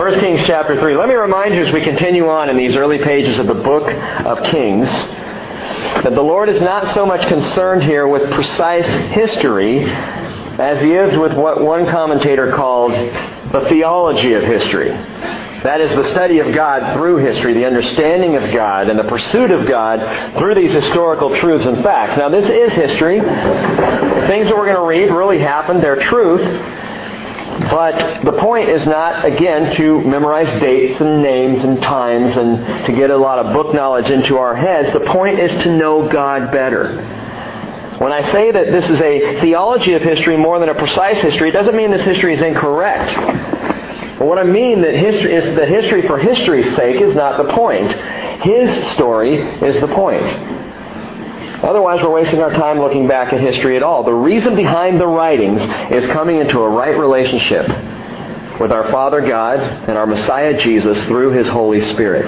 1 Kings chapter 3. Let me remind you as we continue on in these early pages of the book of Kings that the Lord is not so much concerned here with precise history as he is with what one commentator called the theology of history. That is the study of God through history, the understanding of God, and the pursuit of God through these historical truths and facts. Now, this is history. Things that we're going to read really happened. They're truth. But the point is not, again, to memorize dates and names and times and to get a lot of book knowledge into our heads. The point is to know God better. When I say that this is a theology of history more than a precise history, it doesn't mean this history is incorrect. But what I mean that history is that history for history's sake is not the point. His story is the point. Otherwise, we're wasting our time looking back at history at all. The reason behind the writings is coming into a right relationship with our Father God and our Messiah Jesus through His Holy Spirit.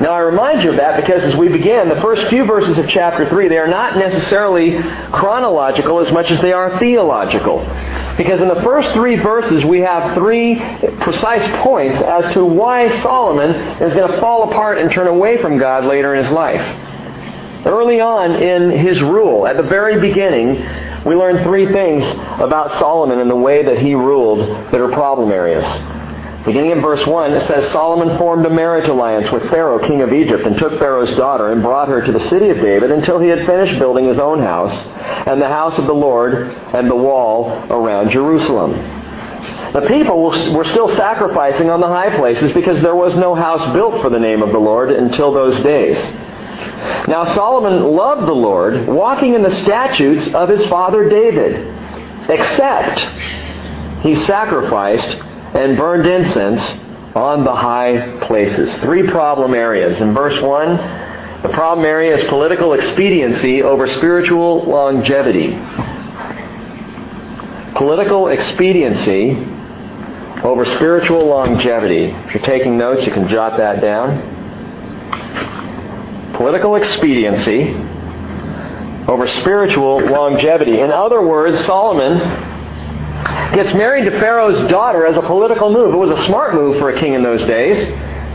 Now, I remind you of that because as we begin, the first few verses of chapter 3, they are not necessarily chronological as much as they are theological. Because in the first three verses, we have three precise points as to why Solomon is going to fall apart and turn away from God later in his life. Early on in his rule, at the very beginning, we learn three things about Solomon and the way that he ruled that are problem areas. Beginning in verse 1, it says, Solomon formed a marriage alliance with Pharaoh, king of Egypt, and took Pharaoh's daughter and brought her to the city of David until he had finished building his own house, and the house of the Lord, and the wall around Jerusalem. The people were still sacrificing on the high places because there was no house built for the name of the Lord until those days. Now Solomon loved the Lord, walking in the statutes of his father David, except he sacrificed and burned incense on the high places. Three problem areas. In verse 1, the problem area is political expediency over spiritual longevity. Political expediency over spiritual longevity. If you're taking notes, you can jot that down political expediency over spiritual longevity. In other words, Solomon gets married to Pharaoh's daughter as a political move. It was a smart move for a king in those days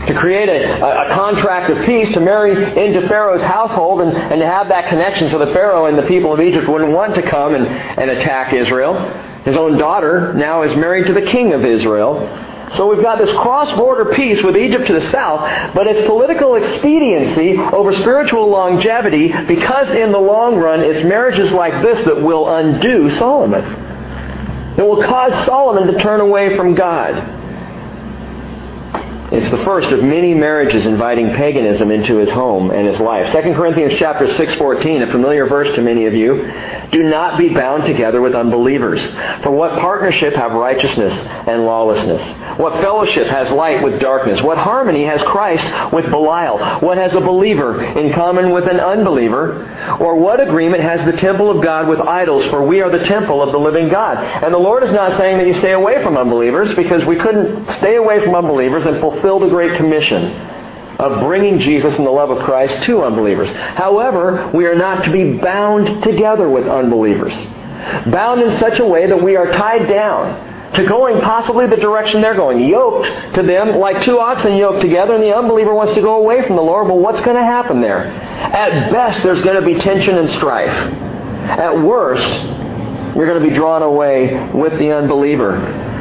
to create a, a, contract of peace, to marry into Pharaoh's household and, and to have that connection so that Pharaoh and the people of Egypt wouldn't want to come and, and attack Israel. His own daughter now is married to the king of Israel. So we've got this cross-border peace with Egypt to the south, but it's political expediency over spiritual longevity because in the long run it's marriages like this that will undo Solomon. It will cause Solomon to turn away from God. It's the first of many marriages inviting paganism into his home and his life. 2 Corinthians chapter 6:14, a familiar verse to many of you, do not be bound together with unbelievers. For what partnership have righteousness and lawlessness? What fellowship has light with darkness? What harmony has Christ with Belial? What has a believer in common with an unbeliever? Or what agreement has the temple of God with idols? For we are the temple of the living God. And the Lord is not saying that you stay away from unbelievers because we couldn't stay away from unbelievers and fulfill fulfill the Great Commission of bringing Jesus and the love of Christ to unbelievers. However, we are not to be bound together with unbelievers. Bound in such a way that we are tied down to going possibly the direction they're going. Yoked to them like two oxen yoked together, and the unbeliever wants to go away from the Lord. Well, what's going to happen there? At best, there's going to be tension and strife. At worst, you're going to be drawn away with the unbeliever.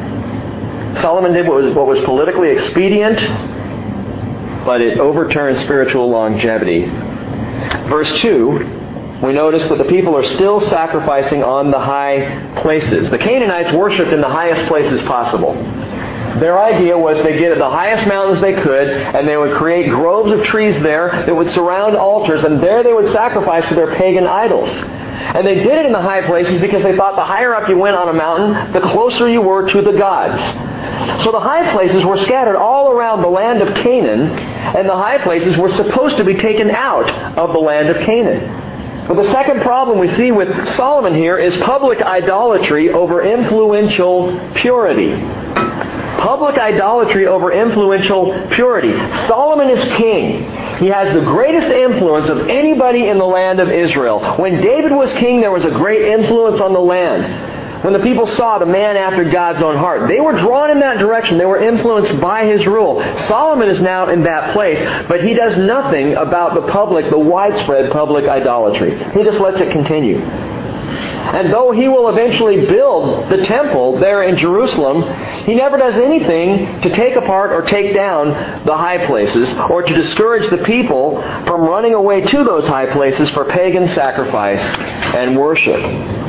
Solomon did what was, what was politically expedient, but it overturned spiritual longevity. Verse 2, we notice that the people are still sacrificing on the high places. The Canaanites worshipped in the highest places possible. Their idea was they get at the highest mountains they could, and they would create groves of trees there that would surround altars, and there they would sacrifice to their pagan idols. And they did it in the high places because they thought the higher up you went on a mountain, the closer you were to the gods. So the high places were scattered all around the land of Canaan, and the high places were supposed to be taken out of the land of Canaan. But the second problem we see with Solomon here is public idolatry over influential purity. Public idolatry over influential purity. Solomon is king. He has the greatest influence of anybody in the land of Israel. When David was king, there was a great influence on the land. When the people saw the man after God's own heart, they were drawn in that direction. They were influenced by his rule. Solomon is now in that place, but he does nothing about the public, the widespread public idolatry. He just lets it continue. And though he will eventually build the temple there in Jerusalem, he never does anything to take apart or take down the high places or to discourage the people from running away to those high places for pagan sacrifice and worship.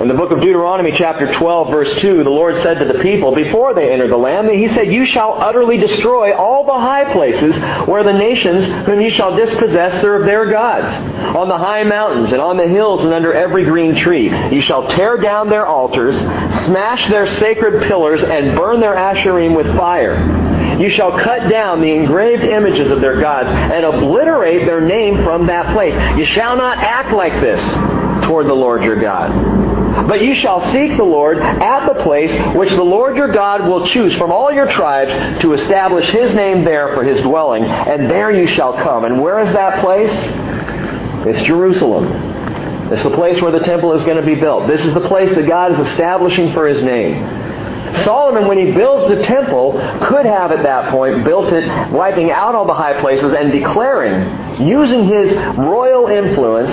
In the book of Deuteronomy, chapter 12, verse 2, the Lord said to the people before they entered the land, He said, You shall utterly destroy all the high places where the nations whom you shall dispossess serve their gods. On the high mountains and on the hills and under every green tree. You shall tear down their altars, smash their sacred pillars, and burn their asherim with fire. You shall cut down the engraved images of their gods and obliterate their name from that place. You shall not act like this toward the Lord your God. But you shall seek the Lord at the place which the Lord your God will choose from all your tribes to establish his name there for his dwelling, and there you shall come. And where is that place? It's Jerusalem. It's the place where the temple is going to be built. This is the place that God is establishing for his name. Solomon, when he builds the temple, could have at that point built it, wiping out all the high places and declaring, using his royal influence,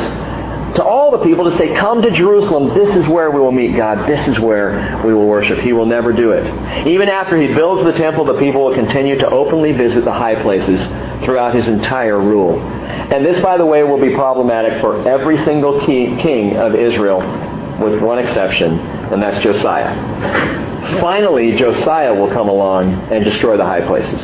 to all the people to say, Come to Jerusalem. This is where we will meet God. This is where we will worship. He will never do it. Even after he builds the temple, the people will continue to openly visit the high places throughout his entire rule. And this, by the way, will be problematic for every single king of Israel, with one exception, and that's Josiah. Finally, Josiah will come along and destroy the high places.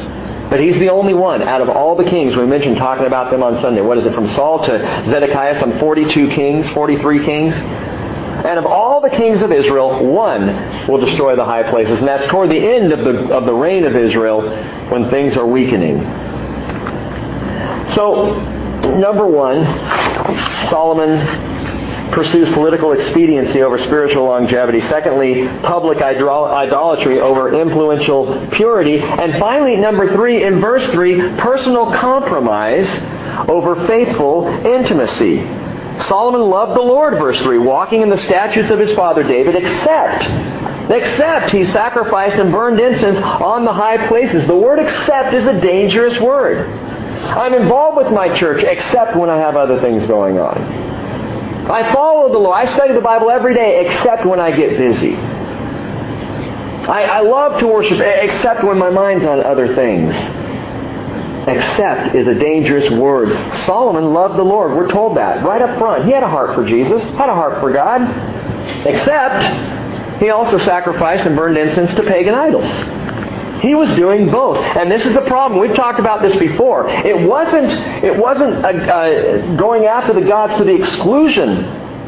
But he's the only one out of all the kings we mentioned talking about them on Sunday. What is it, from Saul to Zedekiah, some 42 kings, 43 kings? And of all the kings of Israel, one will destroy the high places. And that's toward the end of the, of the reign of Israel when things are weakening. So, number one, Solomon pursues political expediency over spiritual longevity. Secondly, public idolatry over influential purity. And finally, number three, in verse three, personal compromise over faithful intimacy. Solomon loved the Lord, verse 3, walking in the statutes of his father David, except, except he sacrificed and burned incense on the high places. The word except is a dangerous word. I'm involved with my church except when I have other things going on. I follow the Lord. I study the Bible every day except when I get busy. I, I love to worship except when my mind's on other things. Except is a dangerous word. Solomon loved the Lord. We're told that right up front. He had a heart for Jesus, had a heart for God. Except he also sacrificed and burned incense to pagan idols. He was doing both. And this is the problem. We've talked about this before. It wasn't, it wasn't a, a going after the gods to the exclusion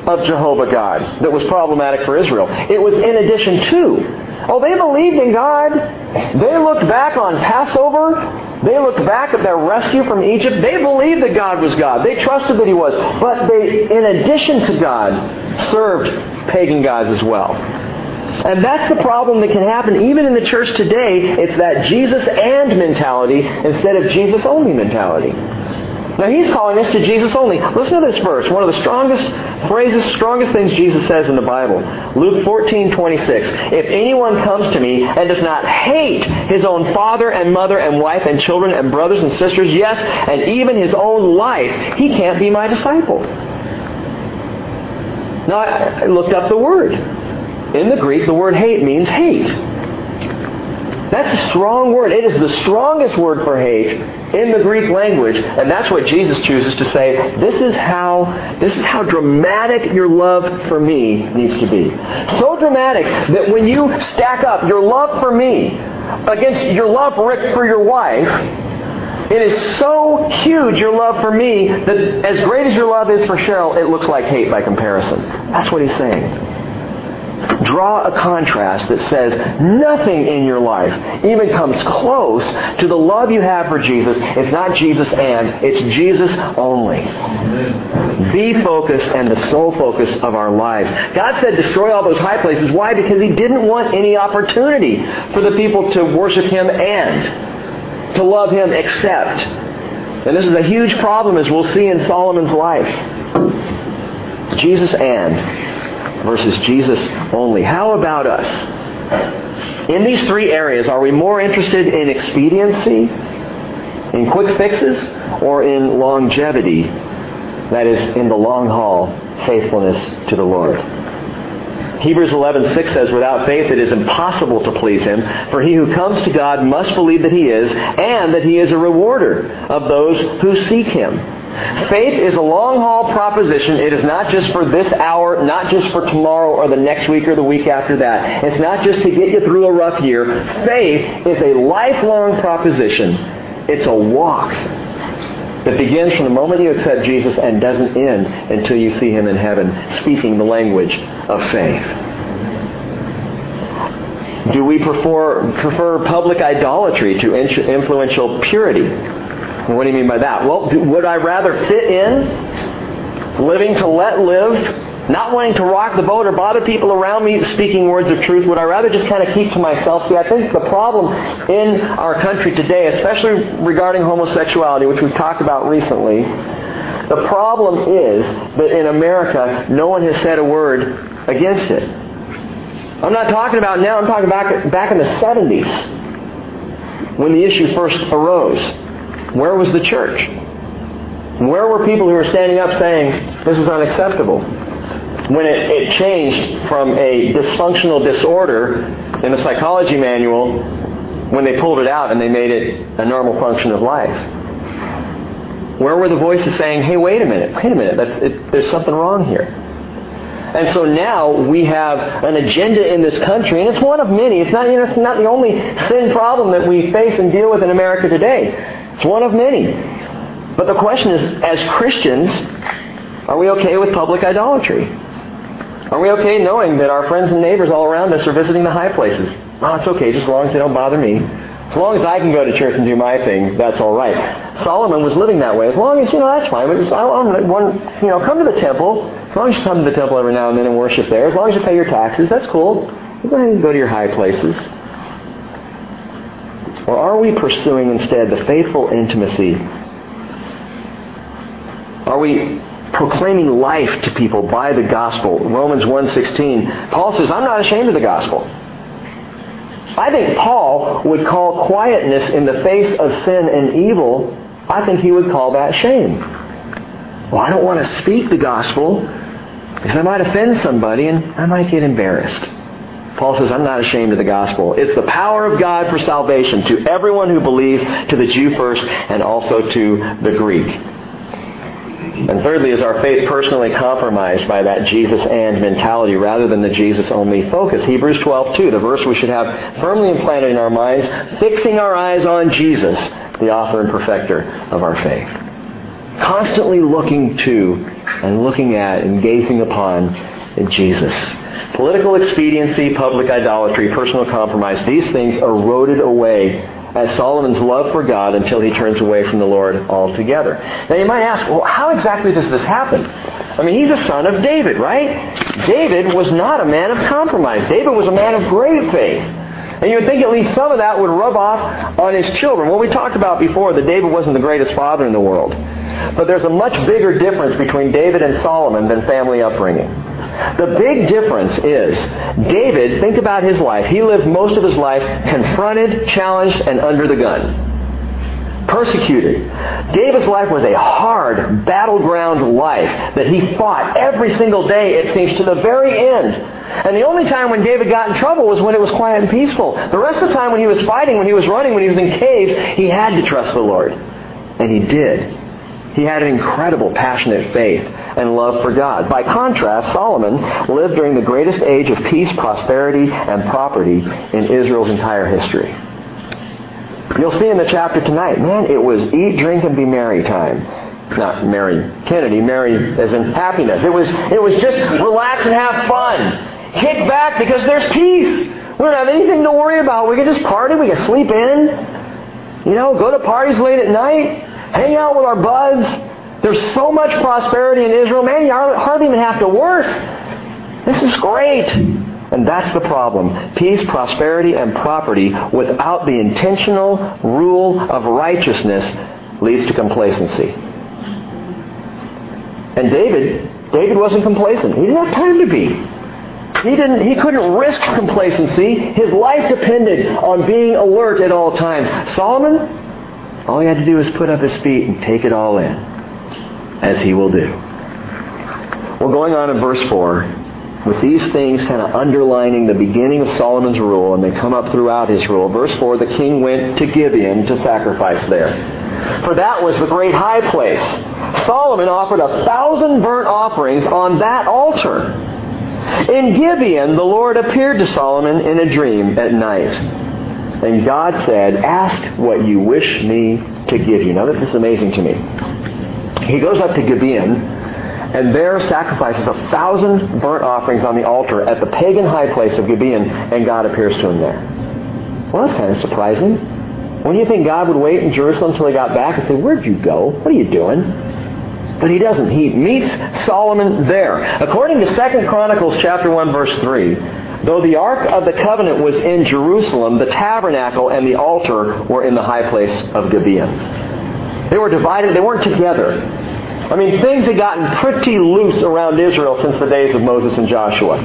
of Jehovah God that was problematic for Israel. It was in addition to. Oh, they believed in God. They looked back on Passover. They looked back at their rescue from Egypt. They believed that God was God. They trusted that He was. But they, in addition to God, served pagan gods as well. And that's the problem that can happen even in the church today. It's that Jesus and mentality instead of Jesus only mentality. Now he's calling us to Jesus only. Listen to this verse, one of the strongest phrases, strongest things Jesus says in the Bible. Luke 14, 26. If anyone comes to me and does not hate his own father and mother and wife and children and brothers and sisters, yes, and even his own life, he can't be my disciple. Now I looked up the word. In the Greek, the word hate means hate. That's a strong word. It is the strongest word for hate in the Greek language, and that's what Jesus chooses to say, this is how this is how dramatic your love for me needs to be. So dramatic that when you stack up your love for me against your love Rick for your wife, it is so huge, your love for me, that as great as your love is for Cheryl, it looks like hate by comparison. That's what he's saying draw a contrast that says nothing in your life even comes close to the love you have for Jesus. It's not Jesus and, it's Jesus only. The focus and the sole focus of our lives. God said destroy all those high places. Why? Because He didn't want any opportunity for the people to worship Him and to love Him except. And this is a huge problem as we'll see in Solomon's life. Jesus and versus Jesus only. How about us? In these three areas, are we more interested in expediency, in quick fixes, or in longevity? That is, in the long haul, faithfulness to the Lord. Hebrews 11:6 says, "Without faith it is impossible to please him, for he who comes to God must believe that he is, and that he is a rewarder of those who seek him." Faith is a long-haul proposition. It is not just for this hour, not just for tomorrow or the next week or the week after that. It's not just to get you through a rough year. Faith is a lifelong proposition. It's a walk that begins from the moment you accept Jesus and doesn't end until you see him in heaven speaking the language of faith. Do we prefer, prefer public idolatry to influential purity? What do you mean by that? Well, do, would I rather fit in, living to let live, not wanting to rock the boat or bother people around me speaking words of truth, would I rather just kind of keep to myself? See, I think the problem in our country today, especially regarding homosexuality, which we've talked about recently, the problem is that in America, no one has said a word against it. I'm not talking about now, I'm talking back, back in the 70s when the issue first arose. Where was the church? Where were people who were standing up saying, this is unacceptable? when it, it changed from a dysfunctional disorder in the psychology manual when they pulled it out and they made it a normal function of life. Where were the voices saying, hey, wait a minute, wait a minute, it, there's something wrong here? And so now we have an agenda in this country, and it's one of many. It's not, you know, it's not the only sin problem that we face and deal with in America today. It's one of many. But the question is, as Christians, are we okay with public idolatry? Are we okay knowing that our friends and neighbors all around us are visiting the high places? Oh, it's okay, just as long as they don't bother me. As long as I can go to church and do my thing, that's all right. Solomon was living that way. As long as, you know, that's fine. But I, want, you know, come to the temple. As long as you come to the temple every now and then and worship there. As long as you pay your taxes, that's cool. Go ahead and go to your high places. Or are we pursuing instead the faithful intimacy? Are we proclaiming life to people by the gospel. Romans 1.16, Paul says, I'm not ashamed of the gospel. I think Paul would call quietness in the face of sin and evil, I think he would call that shame. Well, I don't want to speak the gospel because I might offend somebody and I might get embarrassed. Paul says, I'm not ashamed of the gospel. It's the power of God for salvation to everyone who believes, to the Jew first, and also to the Greek. And thirdly, is our faith personally compromised by that Jesus and mentality rather than the Jesus only focus? Hebrews 12, 2, the verse we should have firmly implanted in our minds, fixing our eyes on Jesus, the author and perfecter of our faith. Constantly looking to and looking at and gazing upon Jesus. Political expediency, public idolatry, personal compromise, these things eroded away as Solomon's love for God until he turns away from the Lord altogether. Now you might ask, well, how exactly does this happen? I mean, he's a son of David, right? David was not a man of compromise. David was a man of great faith. And you would think at least some of that would rub off on his children. Well, we talked about before that David wasn't the greatest father in the world. But there's a much bigger difference between David and Solomon than family upbringing. The big difference is David, think about his life. He lived most of his life confronted, challenged, and under the gun. Persecuted. David's life was a hard, battleground life that he fought every single day, it seems, to the very end. And the only time when David got in trouble was when it was quiet and peaceful. The rest of the time when he was fighting, when he was running, when he was in caves, he had to trust the Lord. And he did. He had an incredible passionate faith and love for God. By contrast, Solomon lived during the greatest age of peace, prosperity, and property in Israel's entire history. You'll see in the chapter tonight, man, it was eat, drink, and be merry time. Not Mary Kennedy, merry as in happiness. It was, it was just relax and have fun. Kick back because there's peace. We don't have anything to worry about. We can just party. We can sleep in. You know, go to parties late at night. Hang out with our buds. There's so much prosperity in Israel. Man, you hardly even have to work. This is great. And that's the problem. Peace, prosperity, and property without the intentional rule of righteousness leads to complacency. And David, David wasn't complacent. He didn't have time to be. He didn't he couldn't risk complacency. His life depended on being alert at all times. Solomon, all he had to do was put up his feet and take it all in, as he will do. Well, going on in verse 4, with these things kind of underlining the beginning of Solomon's rule, and they come up throughout his rule. Verse 4, the king went to Gibeon to sacrifice there. For that was the great high place. Solomon offered a thousand burnt offerings on that altar. In Gibeon, the Lord appeared to Solomon in a dream at night. And God said, Ask what you wish me to give you. Now, this is amazing to me. He goes up to Gibeon, and there sacrifices a thousand burnt offerings on the altar at the pagan high place of Gibeon, and God appears to him there. Well, that's kind of surprising. When do you think God would wait in Jerusalem until he got back and say, Where'd you go? What are you doing? But he doesn't. He meets Solomon there. According to 2 Chronicles chapter 1 verse 3, though the Ark of the Covenant was in Jerusalem, the tabernacle and the altar were in the high place of Gibeon. They were divided, they weren't together. I mean, things had gotten pretty loose around Israel since the days of Moses and Joshua.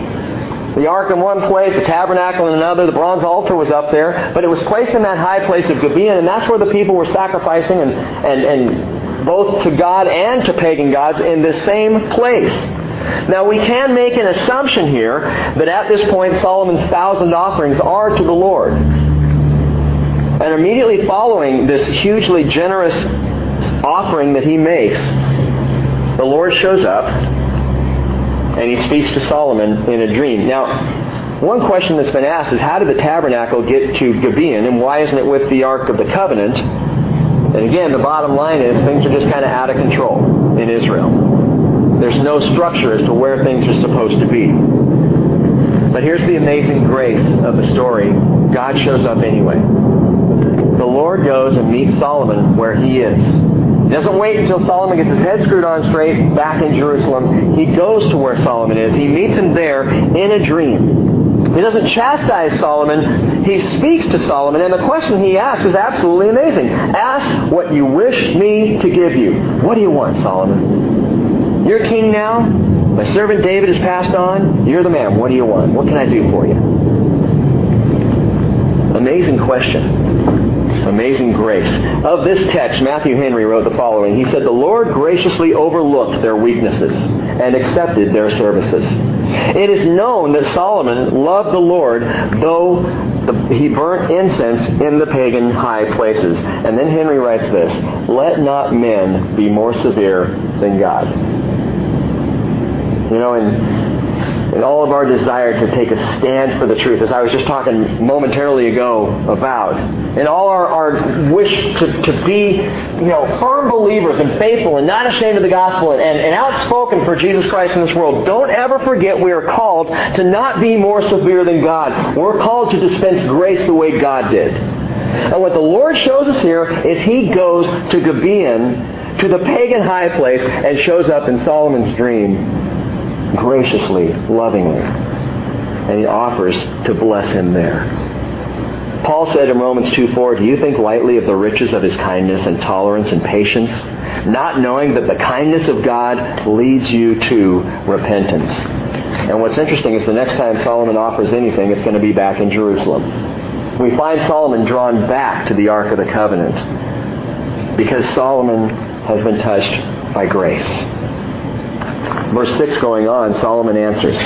The ark in one place, the tabernacle in another, the bronze altar was up there, but it was placed in that high place of Gibeon, and that's where the people were sacrificing and, and, and both to God and to pagan gods in this same place. Now we can make an assumption here that at this point Solomon's thousand offerings are to the Lord. And immediately following this hugely generous offering that he makes, the Lord shows up and he speaks to Solomon in a dream. Now, one question that's been asked is how did the tabernacle get to Gibeon and why isn't it with the Ark of the Covenant? And again, the bottom line is things are just kind of out of control in Israel. There's no structure as to where things are supposed to be. But here's the amazing grace of the story. God shows up anyway. The Lord goes and meets Solomon where he is. He doesn't wait until Solomon gets his head screwed on straight back in Jerusalem. He goes to where Solomon is. He meets him there in a dream. He doesn't chastise Solomon. He speaks to Solomon, and the question he asks is absolutely amazing. Ask what you wish me to give you. What do you want, Solomon? You're king now. My servant David has passed on. You're the man. What do you want? What can I do for you? Amazing question. Amazing grace. Of this text, Matthew Henry wrote the following. He said, The Lord graciously overlooked their weaknesses and accepted their services. It is known that Solomon loved the Lord, though the, he burnt incense in the pagan high places. And then Henry writes this Let not men be more severe than God. You know, and, in all of our desire to take a stand for the truth, as I was just talking momentarily ago about, and all our, our wish to, to be, you know, firm believers and faithful and not ashamed of the gospel and, and, and outspoken for Jesus Christ in this world, don't ever forget we are called to not be more severe than God. We're called to dispense grace the way God did. And what the Lord shows us here is He goes to Gibeon, to the pagan high place, and shows up in Solomon's dream graciously, lovingly. And he offers to bless him there. Paul said in Romans 2:4, Do you think lightly of the riches of his kindness and tolerance and patience, not knowing that the kindness of God leads you to repentance? And what's interesting is the next time Solomon offers anything, it's going to be back in Jerusalem. We find Solomon drawn back to the Ark of the Covenant because Solomon has been touched by grace. Verse 6 going on, Solomon answers.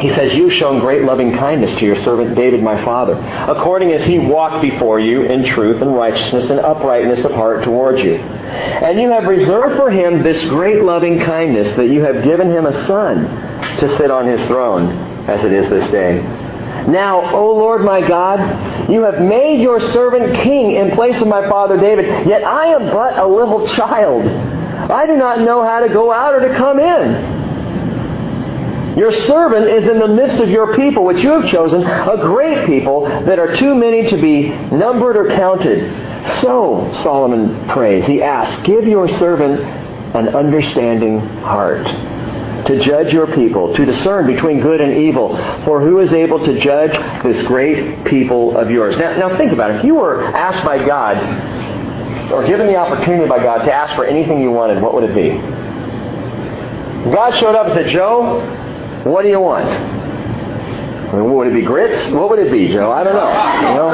He says, You've shown great loving kindness to your servant David my father, according as he walked before you in truth and righteousness and uprightness of heart towards you. And you have reserved for him this great loving kindness that you have given him a son to sit on his throne, as it is this day. Now, O Lord my God, you have made your servant king in place of my father David, yet I am but a little child. I do not know how to go out or to come in. Your servant is in the midst of your people, which you have chosen, a great people that are too many to be numbered or counted. So, Solomon prays, he asks, Give your servant an understanding heart to judge your people, to discern between good and evil. For who is able to judge this great people of yours? Now, now think about it. If you were asked by God, or given the opportunity by God to ask for anything you wanted, what would it be? God showed up and said, Joe, what do you want? I mean, would it be grits? What would it be, Joe? I don't know. You know?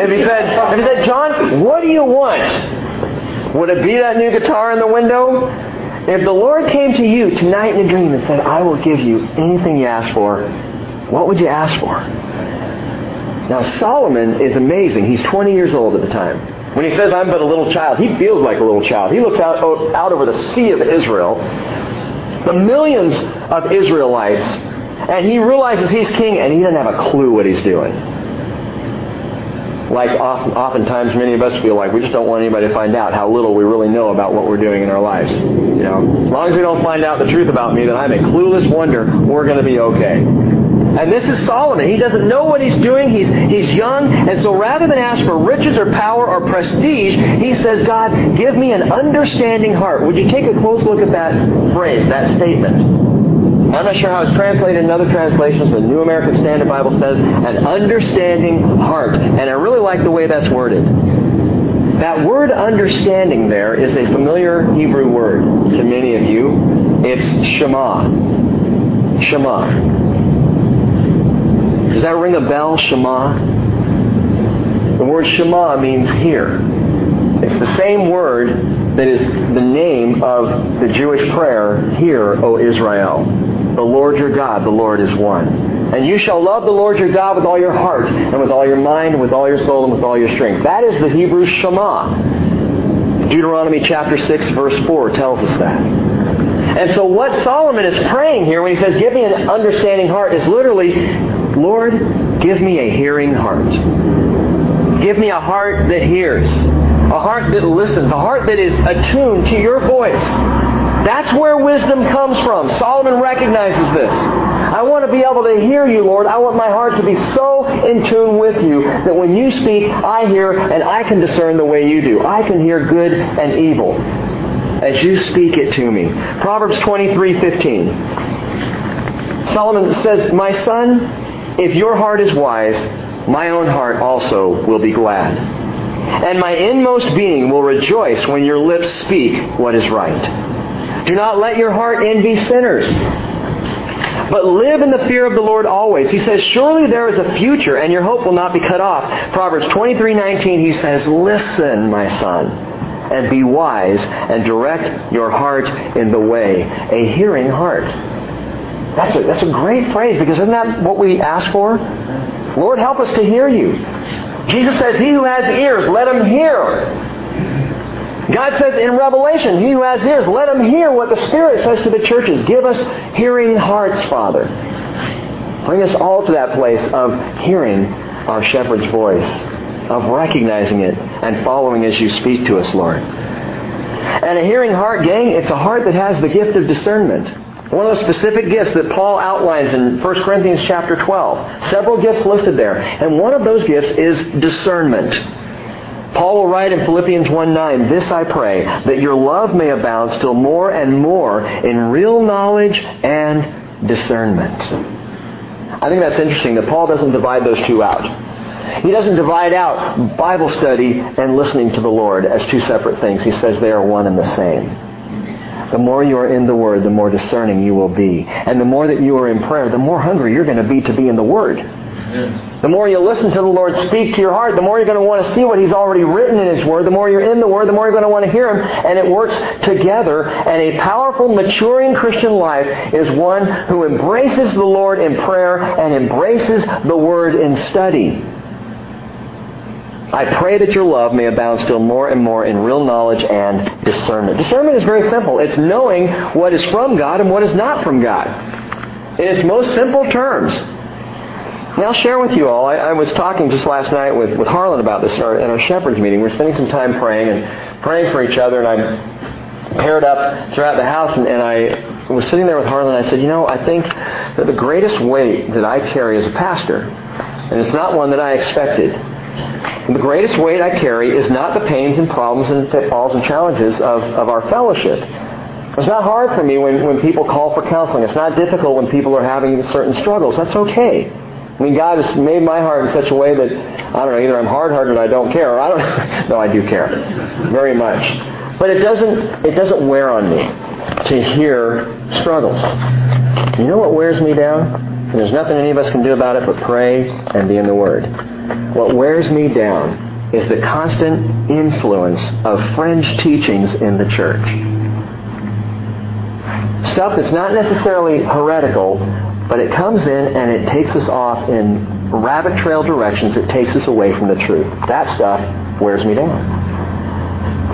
if he said, if he said, John, what do you want? Would it be that new guitar in the window? If the Lord came to you tonight in a dream and said, I will give you anything you ask for, what would you ask for? Now, Solomon is amazing. He's 20 years old at the time. When he says, I'm but a little child, he feels like a little child. He looks out, out over the sea of Israel, the millions of Israelites, and he realizes he's king and he doesn't have a clue what he's doing. Like often, oftentimes many of us feel like we just don't want anybody to find out how little we really know about what we're doing in our lives. You know, as long as we don't find out the truth about me, that I'm a clueless wonder. We're going to be okay. And this is Solomon. He doesn't know what he's doing. He's, he's young. And so rather than ask for riches or power or prestige, he says, God, give me an understanding heart. Would you take a close look at that phrase, that statement? I'm not sure how it's translated in other translations, but the New American Standard Bible says an understanding heart. And I really like the way that's worded. That word understanding there is a familiar Hebrew word to many of you. It's Shema. Shema. Does that ring a bell, Shema? The word Shema means hear. It's the same word that is the name of the Jewish prayer, Hear, O Israel. The Lord your God, the Lord is one. And you shall love the Lord your God with all your heart, and with all your mind, and with all your soul, and with all your strength. That is the Hebrew Shema. Deuteronomy chapter 6, verse 4 tells us that. And so what Solomon is praying here when he says, Give me an understanding heart, is literally, Lord, give me a hearing heart. Give me a heart that hears, a heart that listens, a heart that is attuned to your voice. That's where wisdom comes from. Solomon recognizes this. I want to be able to hear you, Lord. I want my heart to be so in tune with you that when you speak, I hear and I can discern the way you do. I can hear good and evil as you speak it to me. Proverbs 23:15. Solomon says, "My son, if your heart is wise, my own heart also will be glad. And my inmost being will rejoice when your lips speak what is right." Do not let your heart envy sinners. But live in the fear of the Lord always. He says, surely there is a future and your hope will not be cut off. Proverbs 23:19 he says, "Listen, my son, and be wise and direct your heart in the way." A hearing heart. That's a, that's a great phrase because isn't that what we ask for? Lord, help us to hear you. Jesus says, "He who has ears, let him hear." God says in Revelation, He who has ears, let him hear what the Spirit says to the churches. Give us hearing hearts, Father. Bring us all to that place of hearing our shepherd's voice, of recognizing it and following as you speak to us, Lord. And a hearing heart, gang, it's a heart that has the gift of discernment. One of the specific gifts that Paul outlines in 1 Corinthians chapter 12. Several gifts listed there. And one of those gifts is discernment. Paul will write in Philippians 1:9, "This I pray, that your love may abound still more and more in real knowledge and discernment." I think that's interesting that Paul doesn't divide those two out. He doesn't divide out Bible study and listening to the Lord as two separate things. He says they are one and the same. The more you are in the Word, the more discerning you will be. And the more that you are in prayer, the more hungry you're going to be to be in the Word. The more you listen to the Lord speak to your heart, the more you're going to want to see what He's already written in His Word. The more you're in the Word, the more you're going to want to hear Him. And it works together. And a powerful, maturing Christian life is one who embraces the Lord in prayer and embraces the Word in study. I pray that your love may abound still more and more in real knowledge and discernment. Discernment is very simple. It's knowing what is from God and what is not from God. In its most simple terms. Now, I'll share with you all. I, I, was talking just last night with, with Harlan about this our, at our shepherd's meeting. We are spending some time praying and praying for each other, and I'm paired up throughout the house, and, and I was sitting there with Harlan, and I said, You know, I think that the greatest weight that I carry as a pastor, and it's not one that I expected, the greatest weight I carry is not the pains and problems and pitfalls and challenges of, of our fellowship. It's not hard for me when, when people call for counseling. It's not difficult when people are having certain struggles. That's okay. I mean, God has made my heart in such a way that, I don't know, either I'm hard-hearted or I don't care, or I don't, no, I do care. Very much. But it doesn't, it doesn't wear on me to hear struggles. You know what wears me down? And there's nothing any of us can do about it but pray and be in the Word. What wears me down is the constant influence of fringe teachings in the church. Stuff that's not necessarily heretical, but it comes in and it takes us off in rabbit trail directions. It takes us away from the truth. That stuff wears me down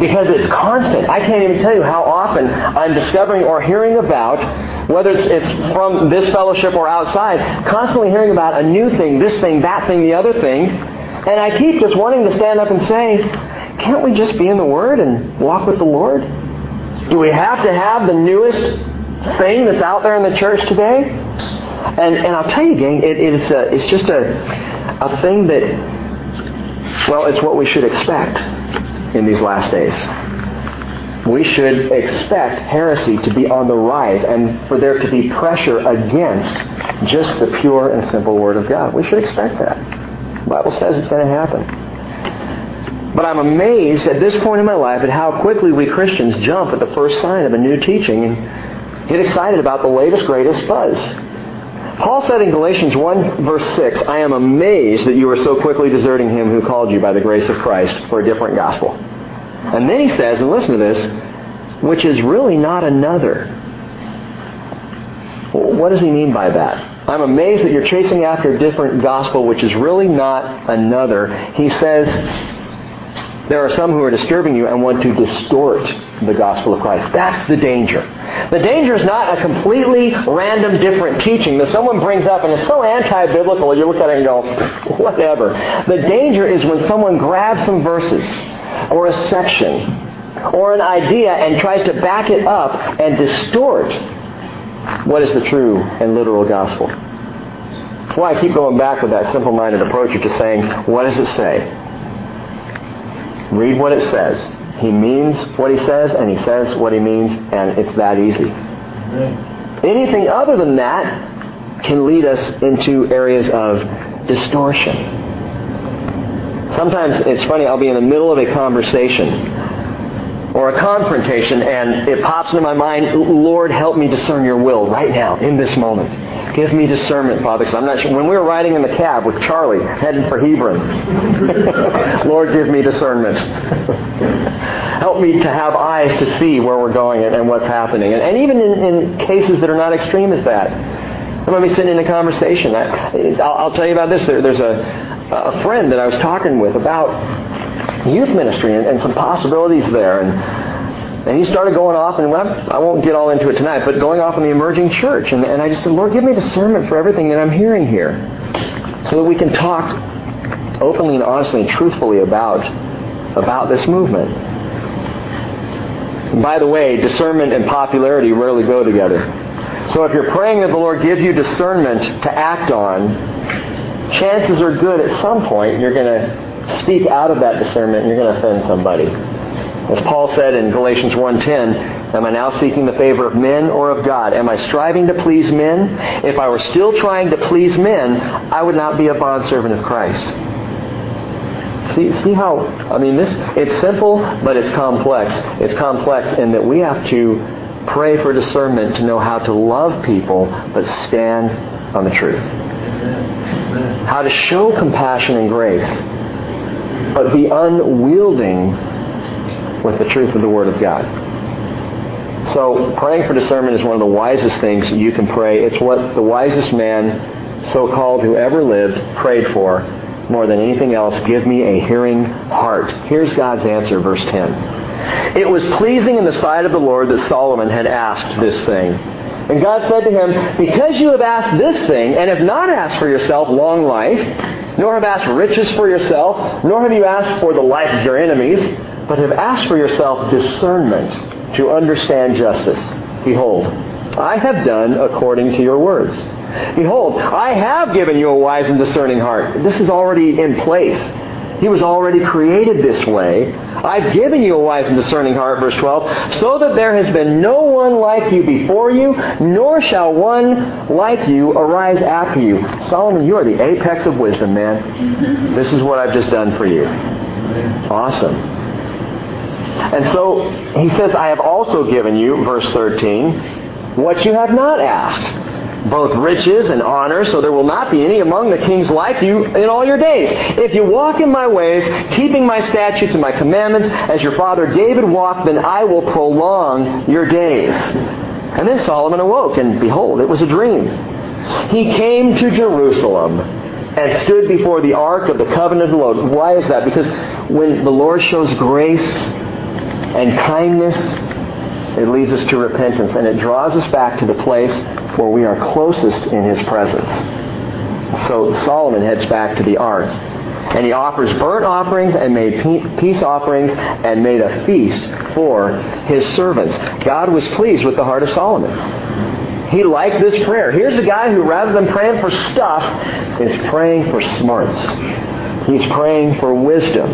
because it's constant. I can't even tell you how often I'm discovering or hearing about, whether it's, it's from this fellowship or outside, constantly hearing about a new thing, this thing, that thing, the other thing. And I keep just wanting to stand up and say, can't we just be in the Word and walk with the Lord? Do we have to have the newest thing that's out there in the church today? And, and I'll tell you, gang, it, it's, a, it's just a, a thing that, well, it's what we should expect in these last days. We should expect heresy to be on the rise and for there to be pressure against just the pure and simple Word of God. We should expect that. The Bible says it's going to happen. But I'm amazed at this point in my life at how quickly we Christians jump at the first sign of a new teaching and get excited about the latest, greatest buzz. Paul said in Galatians 1 verse 6, I am amazed that you are so quickly deserting him who called you by the grace of Christ for a different gospel. And then he says, and listen to this, which is really not another. What does he mean by that? I'm amazed that you're chasing after a different gospel, which is really not another. He says, there are some who are disturbing you and want to distort the gospel of Christ. That's the danger. The danger is not a completely random different teaching that someone brings up and is so anti-biblical you look at it and go, whatever. The danger is when someone grabs some verses or a section or an idea and tries to back it up and distort what is the true and literal gospel. That's why I keep going back with that simple-minded approach of just saying, what does it say? Read what it says. He means what he says, and he says what he means, and it's that easy. Anything other than that can lead us into areas of distortion. Sometimes it's funny, I'll be in the middle of a conversation or a confrontation, and it pops into my mind, Lord, help me discern your will right now, in this moment. Give me discernment, Father, because I'm not sure. When we were riding in the cab with Charlie, heading for Hebron, Lord, give me discernment. Help me to have eyes to see where we're going and, what's happening. And, even in, in, cases that are not extreme as that. I might be sitting in a conversation. I, will I'll tell you about this. There, there's a, a friend that I was talking with about youth ministry and, and some possibilities there. And and he started going off, and I won't get all into it tonight, but going off in the emerging church. And, and I just said, Lord, give me discernment for everything that I'm hearing here so that we can talk openly and honestly and truthfully about, about this movement. And by the way, discernment and popularity rarely go together. So if you're praying that the Lord gives you discernment to act on, chances are good at some point you're going to speak out of that discernment and you're going to offend somebody. As Paul said in Galatians 1.10, Am I now seeking the favor of men or of God? Am I striving to please men? If I were still trying to please men, I would not be a bondservant of Christ. See, see how, I mean, this, it's simple, but it's complex. It's complex in that we have to pray for discernment to know how to love people, but stand on the truth. How to show compassion and grace, but be unwielding with the truth of the Word of God. So praying for discernment is one of the wisest things you can pray. It's what the wisest man, so-called, who ever lived, prayed for more than anything else. Give me a hearing heart. Here's God's answer, verse 10. It was pleasing in the sight of the Lord that Solomon had asked this thing. And God said to him, Because you have asked this thing, and have not asked for yourself long life, nor have asked riches for yourself, nor have you asked for the life of your enemies, but have asked for yourself discernment to understand justice. Behold, I have done according to your words. Behold, I have given you a wise and discerning heart. This is already in place. He was already created this way. I've given you a wise and discerning heart, verse 12, so that there has been no one like you before you, nor shall one like you arise after you. Solomon, you are the apex of wisdom, man. This is what I've just done for you. Awesome. And so he says, I have also given you, verse 13, what you have not asked. Both riches and honor, so there will not be any among the kings like you in all your days. If you walk in my ways, keeping my statutes and my commandments, as your father David walked, then I will prolong your days. And then Solomon awoke, and behold, it was a dream. He came to Jerusalem and stood before the ark of the covenant of the Lord. Why is that? Because when the Lord shows grace and kindness, it leads us to repentance, and it draws us back to the place where we are closest in His presence. So Solomon heads back to the ark. And he offers burnt offerings and made peace offerings and made a feast for his servants. God was pleased with the heart of Solomon. He liked this prayer. Here's a guy who, rather than praying for stuff, is praying for smarts. He's praying for wisdom.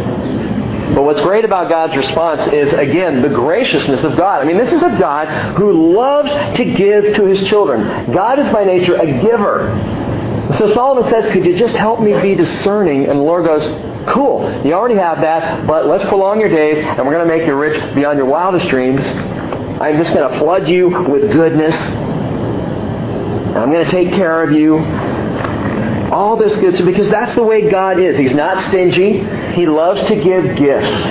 But what's great about God's response is, again, the graciousness of God. I mean, this is a God who loves to give to his children. God is by nature a giver. So Solomon says, Could you just help me be discerning? And the Lord goes, Cool, you already have that, but let's prolong your days, and we're going to make you rich beyond your wildest dreams. I'm just going to flood you with goodness. I'm going to take care of you. All this good because that's the way God is. He's not stingy. He loves to give gifts.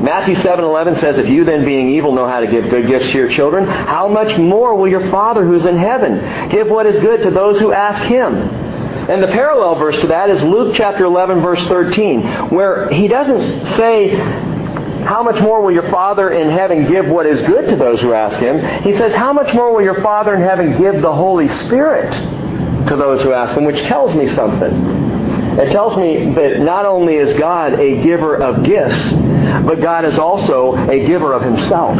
Matthew 7:11 says, "If you then being evil know how to give good gifts to your children, how much more will your Father who's in heaven give what is good to those who ask him?" And the parallel verse to that is Luke chapter 11 verse 13, where he doesn't say how much more will your Father in heaven give what is good to those who ask him? He says, how much more will your Father in heaven give the Holy Spirit to those who ask him, which tells me something. It tells me that not only is God a giver of gifts, but God is also a giver of himself.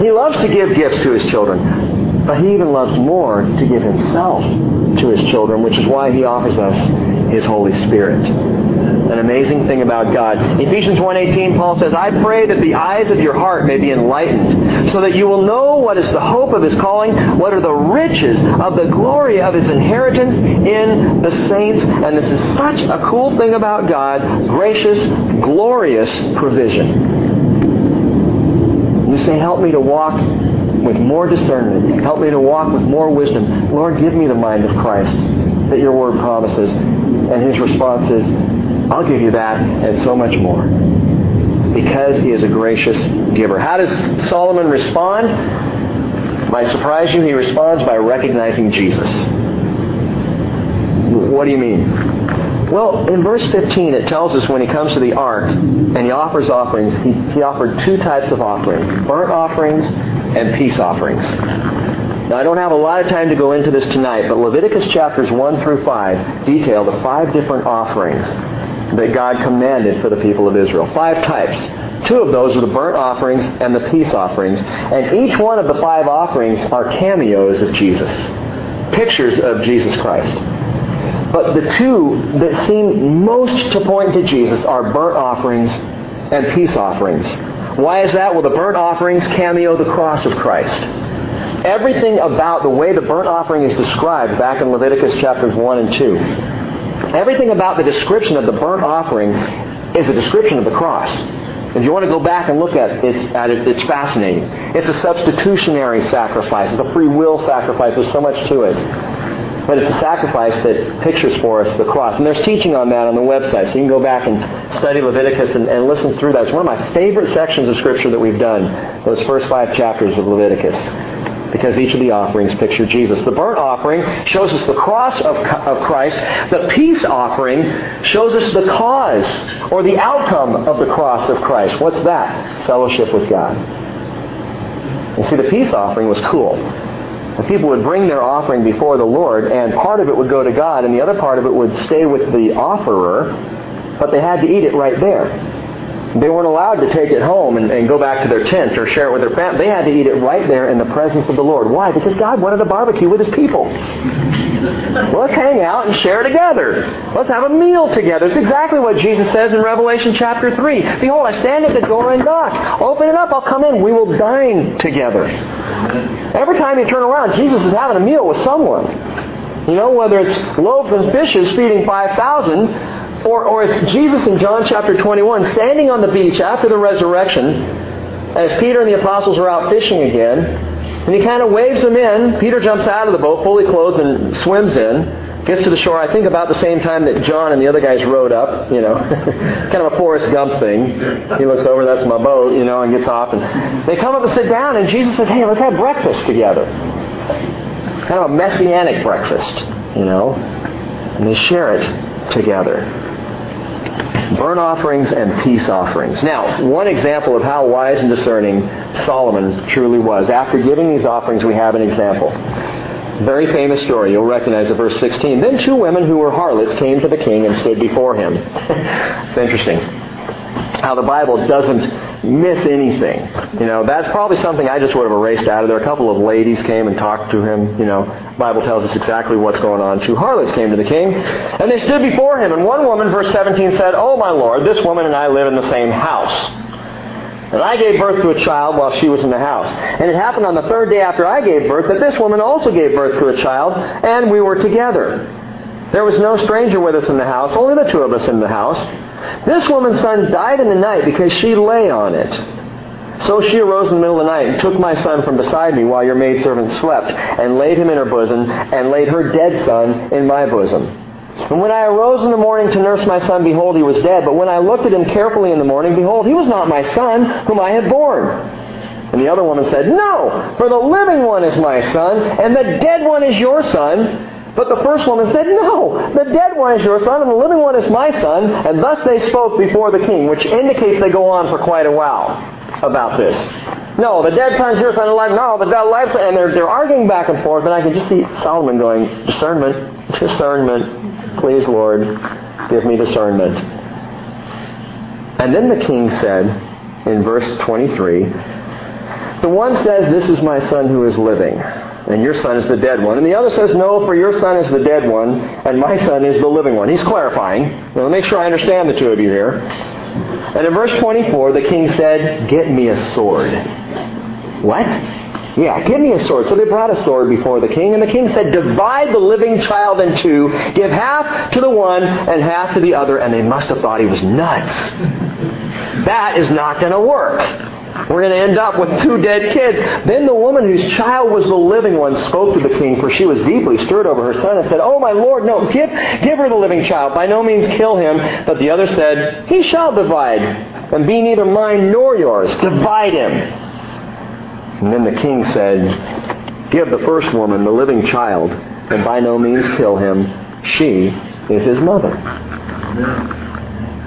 He loves to give gifts to his children, but he even loves more to give himself to his children, which is why he offers us his Holy Spirit an amazing thing about God. Ephesians 1.18, Paul says, I pray that the eyes of your heart may be enlightened, so that you will know what is the hope of his calling, what are the riches of the glory of his inheritance in the saints. And this is such a cool thing about God, gracious, glorious provision. You say, help me to walk with more discernment. Help me to walk with more wisdom. Lord, give me the mind of Christ that your word promises. And his response is, I'll give you that and so much more. Because he is a gracious giver. How does Solomon respond? Might surprise you, he responds by recognizing Jesus. What do you mean? Well, in verse 15, it tells us when he comes to the ark and he offers offerings, he, he offered two types of offerings burnt offerings and peace offerings. Now, I don't have a lot of time to go into this tonight, but Leviticus chapters 1 through 5 detail the five different offerings that God commanded for the people of Israel. Five types. Two of those are the burnt offerings and the peace offerings. And each one of the five offerings are cameos of Jesus, pictures of Jesus Christ. But the two that seem most to point to Jesus are burnt offerings and peace offerings. Why is that? Well, the burnt offerings cameo the cross of Christ. Everything about the way the burnt offering is described back in Leviticus chapters 1 and 2 Everything about the description of the burnt offering is a description of the cross. If you want to go back and look at it, it's, at it, it's fascinating. It's a substitutionary sacrifice. It's a free will sacrifice. There's so much to it. But it's a sacrifice that pictures for us the cross. And there's teaching on that on the website. So you can go back and study Leviticus and, and listen through that. It's one of my favorite sections of Scripture that we've done, those first five chapters of Leviticus because each of the offerings picture Jesus. The burnt offering shows us the cross of, of Christ. The peace offering shows us the cause or the outcome of the cross of Christ. What's that? Fellowship with God. And see, the peace offering was cool. The people would bring their offering before the Lord, and part of it would go to God, and the other part of it would stay with the offerer, but they had to eat it right there. They weren't allowed to take it home and, and, go back to their tent or share it with their family. They had to eat it right there in the presence of the Lord. Why? Because God wanted a barbecue with His people. Let's hang out and share together. Let's have a meal together. It's exactly what Jesus says in Revelation chapter 3. Behold, I stand at the door and knock. Open it up, I'll come in. We will dine together. Every time you turn around, Jesus is having a meal with someone. You know, whether it's loaves and fishes feeding 5,000 or, or it's Jesus in John chapter 21 standing on the beach after the resurrection as Peter and the apostles are out fishing again. And he kind of waves them in. Peter jumps out of the boat, fully clothed, and swims in. Gets to the shore, I think about the same time that John and the other guys rowed up, you know. kind of a Forrest Gump thing. He looks over, that's my boat, you know, and gets off. And they come up and sit down, and Jesus says, hey, let's have breakfast together. Kind of a messianic breakfast, you know. And they share it together burnt offerings and peace offerings. Now, one example of how wise and discerning Solomon truly was. After giving these offerings, we have an example. Very famous story. You'll recognize it, verse 16. Then two women who were harlots came to the king and stood before him. it's interesting how the Bible doesn't miss anything. You know, that's probably something I just would have erased out of there. A couple of ladies came and talked to him. You know, Bible tells us exactly what's going on. Two harlots came to the king, and they stood before him. And one woman, verse 17, said, Oh, my Lord, this woman and I live in the same house. And I gave birth to a child while she was in the house. And it happened on the third day after I gave birth that this woman also gave birth to a child, and we were together. There was no stranger with us in the house, only the two of us in the house. This woman's son died in the night because she lay on it. So she arose in the middle of the night and took my son from beside me while your maidservant slept, and laid him in her bosom, and laid her dead son in my bosom. And when I arose in the morning to nurse my son, behold, he was dead. But when I looked at him carefully in the morning, behold, he was not my son, whom I had born. And the other woman said, No, for the living one is my son, and the dead one is your son. But the first woman said, No, the dead one is your son, and the living one is my son. And thus they spoke before the king, which indicates they go on for quite a while about this. No, the dead son is your son, alive. No, the dead life, and they're, they're arguing back and forth. And I can just see Solomon going, Discernment, discernment. Please, Lord, give me discernment. And then the king said, in verse 23, The one says, This is my son who is living and your son is the dead one. And the other says, no, for your son is the dead one, and my son is the living one. He's clarifying. Now, make sure I understand the two of you here. And in verse 24, the king said, get me a sword. What? Yeah, give me a sword. So they brought a sword before the king, and the king said, divide the living child in two, give half to the one and half to the other, and they must have thought he was nuts. That is not going to work. We're going to end up with two dead kids. Then the woman whose child was the living one spoke to the king, for she was deeply stirred over her son, and said, Oh, my lord, no, give, give her the living child. By no means kill him. But the other said, He shall divide, and be neither mine nor yours. Divide him. And then the king said, Give the first woman the living child, and by no means kill him. She is his mother.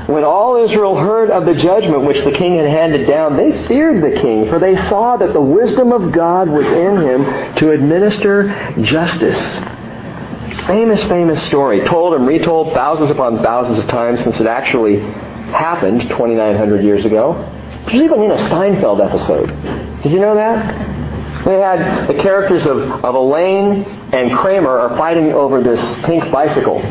When all Israel heard of the judgment which the king had handed down, they feared the king, for they saw that the wisdom of God was in him to administer justice. Famous, famous story, told and retold thousands upon thousands of times since it actually happened 2,900 years ago. There's even in a Seinfeld episode. Did you know that? They had the characters of, of Elaine and Kramer are fighting over this pink bicycle.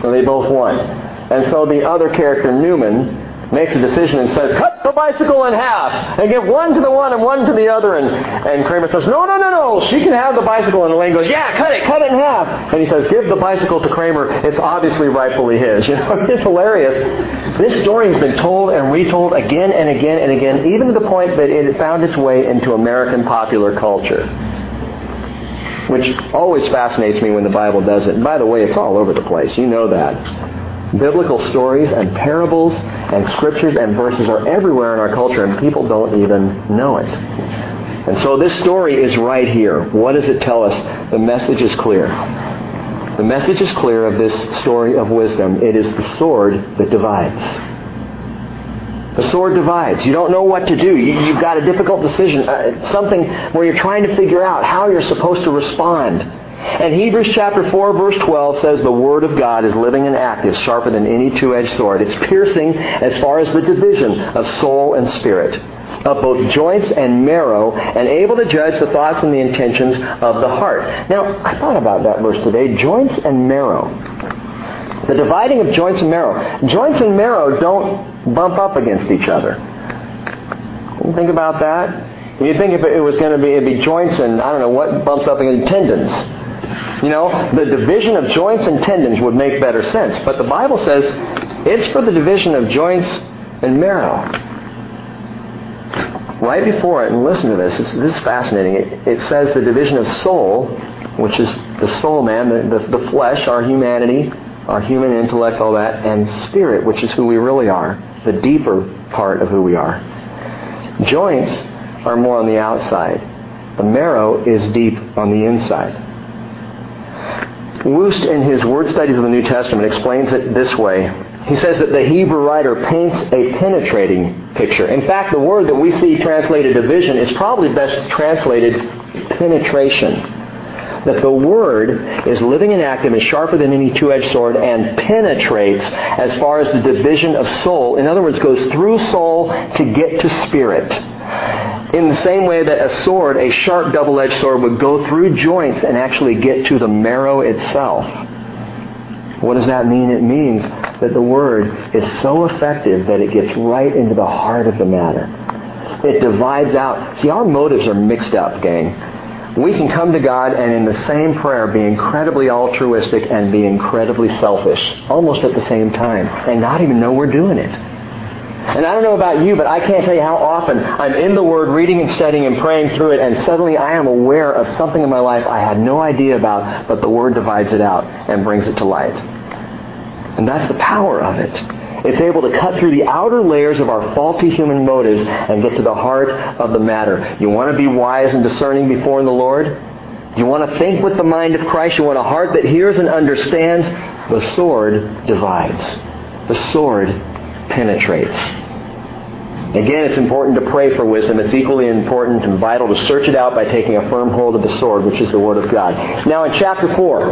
So they both won. And so the other character, Newman, makes a decision and says, cut the bicycle in half and give one to the one and one to the other. And, and Kramer says, no, no, no, no, she can have the bicycle. And Elaine goes, yeah, cut it, cut it in half. And he says, give the bicycle to Kramer. It's obviously rightfully his. You know, it's hilarious. This story has been told and retold again and again and again, even to the point that it found its way into American popular culture. Which always fascinates me when the Bible does it. And by the way, it's all over the place. You know that biblical stories and parables and scriptures and verses are everywhere in our culture and people don't even know it. And so this story is right here. What does it tell us? The message is clear. The message is clear of this story of wisdom. It is the sword that divides. The sword divides. You don't know what to do. You, have got a difficult decision, uh, something where you're trying to figure out how you're supposed to respond. And Hebrews chapter 4 verse 12 says the Word of God is living and active, sharper than any two-edged sword. It's piercing as far as the division of soul and spirit, of both joints and marrow, and able to judge the thoughts and the intentions of the heart. Now, I thought about that verse today, joints and marrow. The dividing of joints and marrow. Joints and marrow don't bump up against each other. Think about that. You'd think if it was going to be, it'd be joints and I don't know what bumps up against tendons. You know, the division of joints and tendons would make better sense. But the Bible says it's for the division of joints and marrow. right before it, and listen to this, this is fascinating. It, it, says the division of soul, which is the soul man, the, the, the flesh, our humanity, our human intellect, all that, and spirit, which is who we really are, the deeper part of who we are. Joints are more on the outside. The marrow is deep on the inside. Wuest, in his word studies of the New Testament, explains it this way. He says that the Hebrew writer paints a penetrating picture. In fact, the word that we see translated division is probably best translated penetration that the Word is living and active and sharper than any two-edged sword and penetrates as far as the division of soul. In other words, goes through soul to get to spirit. In the same way that a sword, a sharp double-edged sword, would go through joints and actually get to the marrow itself. What does that mean? It means that the Word is so effective that it gets right into the heart of the matter. It divides out. See, our motives are mixed up, gang we can come to God and in the same prayer be incredibly altruistic and be incredibly selfish, almost at the same time, and not even know we're doing it. And I don't know about you, but I can't tell you how often I'm in the Word, reading and studying and praying through it, and suddenly I am aware of something in my life I had no idea about, but the Word divides it out and brings it to light. And that's the power of it. It's able to cut through the outer layers of our faulty human motives and get to the heart of the matter. You want to be wise and discerning before the Lord? You want to think with the mind of Christ? You want a heart that hears and understands? The sword divides. The sword penetrates. Again, it's important to pray for wisdom. It's equally important and vital to search it out by taking a firm hold of the sword, which is the Word of God. Now, in chapter 4,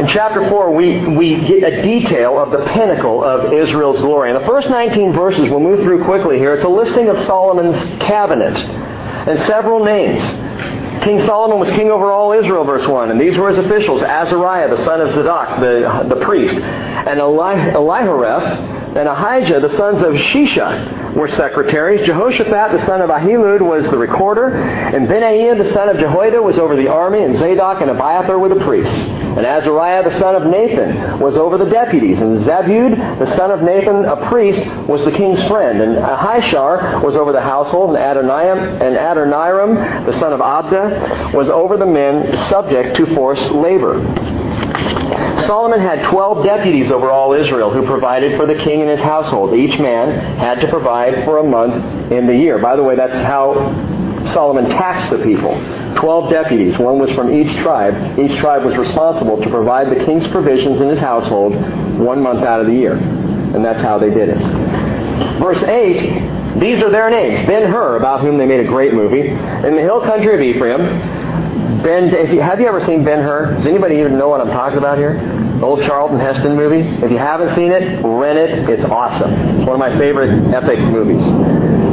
in chapter 4, we, we get a detail of the pinnacle of Israel's glory. In the first 19 verses, we'll move through quickly here. It's a listing of Solomon's cabinet and several names. King Solomon was king over all Israel, verse 1, and these were his officials Azariah, the son of Zadok, the, the priest, and Eli, Elihoreph, and Ahijah, the sons of Shisha, were secretaries. Jehoshaphat, the son of Ahilud, was the recorder, and Benaiah, the son of Jehoiada, was over the army, and Zadok and Abiathar were the priests. And Azariah, the son of Nathan, was over the deputies, and Zabud, the son of Nathan, a priest, was the king's friend, and Ahishar was over the household, and Adoniram, and Adoniram, the son of Abda, was over the men subject to forced labor. Solomon had 12 deputies over all Israel who provided for the king and his household. Each man had to provide for a month in the year. By the way, that's how Solomon taxed the people. Twelve deputies. One was from each tribe. Each tribe was responsible to provide the king's provisions in his household one month out of the year. And that's how they did it. Verse 8, these are their names. Ben-Hur, about whom they made a great movie. In the hill country of Ephraim, Ben, you, have you ever seen Ben-Hur? Does anybody even know what I'm talking about here? Old Charlton Heston movie. If you haven't seen it, rent it. It's awesome. It's one of my favorite epic movies.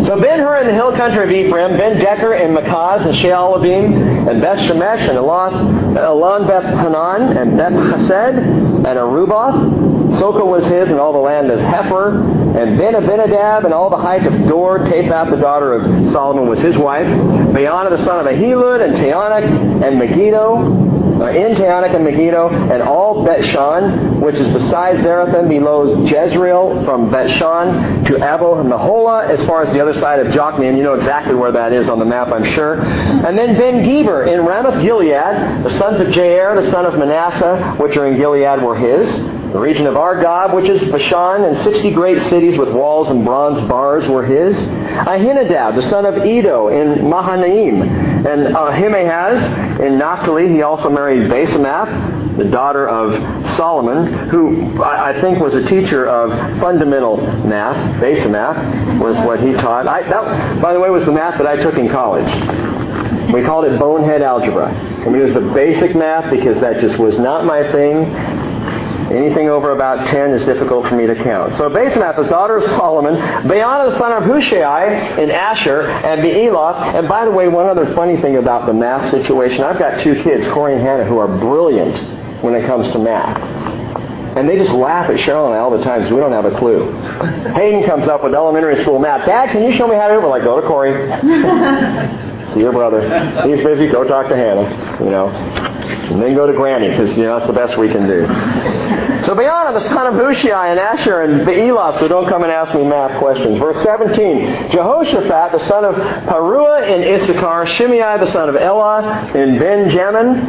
So Ben-Hur in the hill country of Ephraim, Ben-Deker and Makaz and Shaalbim and Beth Shemesh and Elon, Elon Beth Hanan and Beth Chesed and Aruboth. Soka was his and all the land of Hepher. And Ben Abinadab and all the height of Dor. Taphath, the daughter of Solomon, was his wife. Baana, the son of Ahilud, and Taanach and Megiddo uh, in Taanach and Megiddo, and all Bethshan, which is beside Zarethan, below Jezreel, from Bethshan to Abel Meholah, as far as the other side of Jokneam. You know exactly where that is on the map, I'm sure. And then Ben Geber in Ramoth Gilead, the sons of Jair, the son of Manasseh, which are in Gilead, were his. The region of Argob, which is Bashan, and sixty great cities with walls and bronze bars were his. Ahinadab, the son of Iddo, in Mahanaim. And Ahimaaz in Naphtali, he also married Basemath, the daughter of Solomon, who I think was a teacher of fundamental math. Basemath was what he taught. I, that, by the way, was the math that I took in college. We called it bonehead algebra. It was the basic math because that just was not my thing. Anything over about 10 is difficult for me to count. So Basemath, the daughter of Solomon, Baana, the son of Hushai in Asher, and Bealoth. And by the way, one other funny thing about the math situation, I've got two kids, Corey and Hannah, who are brilliant when it comes to math. And they just laugh at Cheryl and I all the time because we don't have a clue. Hayden comes up with elementary school math. Dad, can you show me how to do it? We're like, go to Corey. See your brother. He's busy. Go talk to Hannah. You know. And then go to Granny because, you know, that's the best we can do. So Baana, the son of Hushai, and Asher, and Baalah, so don't come and ask me math questions. Verse 17, Jehoshaphat, the son of Paruah in Issachar, Shimei, the son of Elah in Benjamin,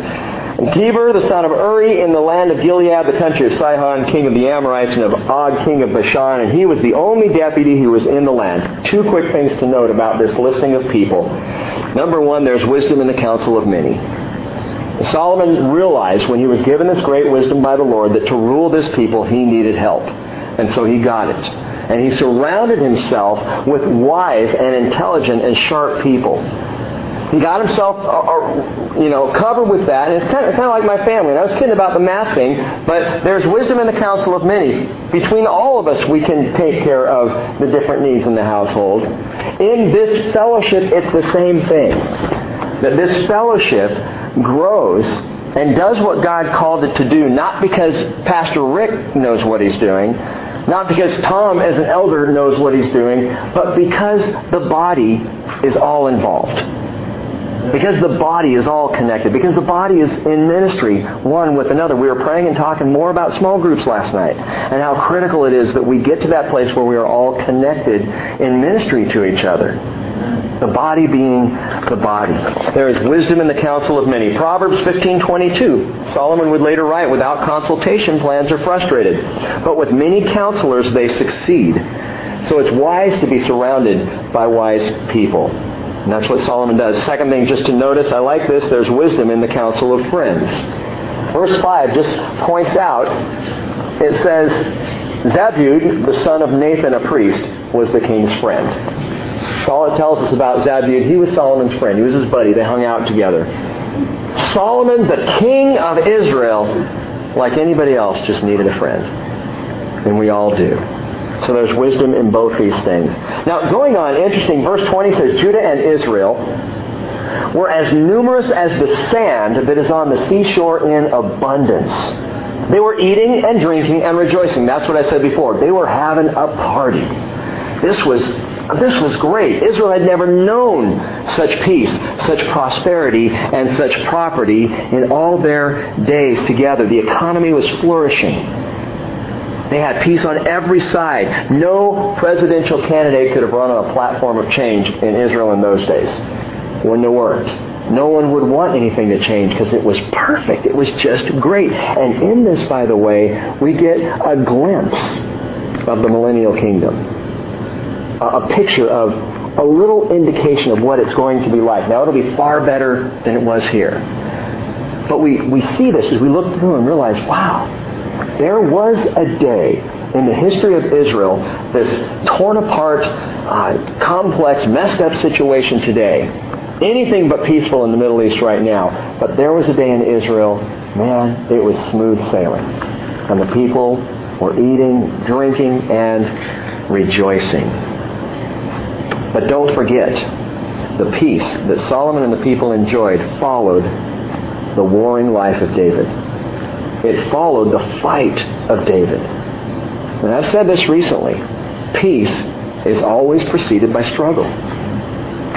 and Geber, the son of Uri, in the land of Gilead, the country of Sihon, king of the Amorites, and of Og, king of Bashan, and he was the only deputy who was in the land. Two quick things to note about this listing of people. Number one, there's wisdom in the counsel of many. Solomon realized when he was given this great wisdom by the Lord that to rule this people he needed help. And so he got it. And he surrounded himself with wise and intelligent and sharp people. He got himself, uh, uh, you know, covered with that. And it's kind, of, kind of like my family. And I was kidding about the math thing, but there's wisdom in the counsel of many. Between all of us, we can take care of the different needs in the household. In this fellowship, it's the same thing. That this fellowship grows and does what God called it to do, not because Pastor Rick knows what he's doing, not because Tom, as an elder, knows what he's doing, but because the body is all involved. Because the body is all connected. Because the body is in ministry one with another. We were praying and talking more about small groups last night and how critical it is that we get to that place where we are all connected in ministry to each other. The body being the body. There is wisdom in the counsel of many. Proverbs 15:22. Solomon would later write, "Without consultation, plans are frustrated, but with many counselors they succeed." So it's wise to be surrounded by wise people. And that's what Solomon does. Second thing, just to notice, I like this, there's wisdom in the counsel of friends. Verse 5 just points out, it says, Zabud, the son of Nathan, a priest, was the king's friend. It tells us about Zabud. He was Solomon's friend. He was his buddy. They hung out together. Solomon, the king of Israel, like anybody else, just needed a friend. And we all do. So there's wisdom in both these things. Now, going on, interesting, verse 20 says Judah and Israel were as numerous as the sand that is on the seashore in abundance. They were eating and drinking and rejoicing. That's what I said before. They were having a party. This was this was great. Israel had never known such peace, such prosperity, and such property in all their days together. The economy was flourishing. They had peace on every side. No presidential candidate could have run on a platform of change in Israel in those days. Wouldn't have worked. No one would want anything to change because it was perfect. It was just great. And in this, by the way, we get a glimpse of the millennial kingdom. A, picture of a little indication of what it's going to be like. Now, it'll be far better than it was here. But we, we see this as we look through and realize, wow, there was a day in the history of Israel, this torn apart, uh, complex, messed up situation today. Anything but peaceful in the Middle East right now. But there was a day in Israel, man, it was smooth sailing. And the people were eating, drinking, and rejoicing. But don't forget, the peace that Solomon and the people enjoyed followed the warring life of David. It followed the fight of David. And I've said this recently. Peace is always preceded by struggle.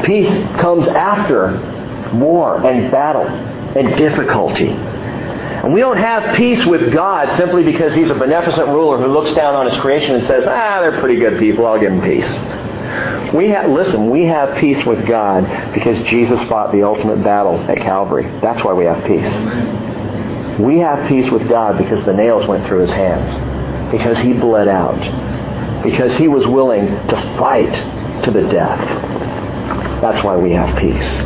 Peace comes after war and battle and difficulty. And we don't have peace with God simply because He's a beneficent ruler who looks down on His creation and says, ah, they're pretty good people, I'll give them peace. We listen, we have peace with God because Jesus fought the ultimate battle at Calvary. That's why we have peace. We have peace with God because the nails went through his hands, because he bled out, because he was willing to fight to the death. That's why we have peace.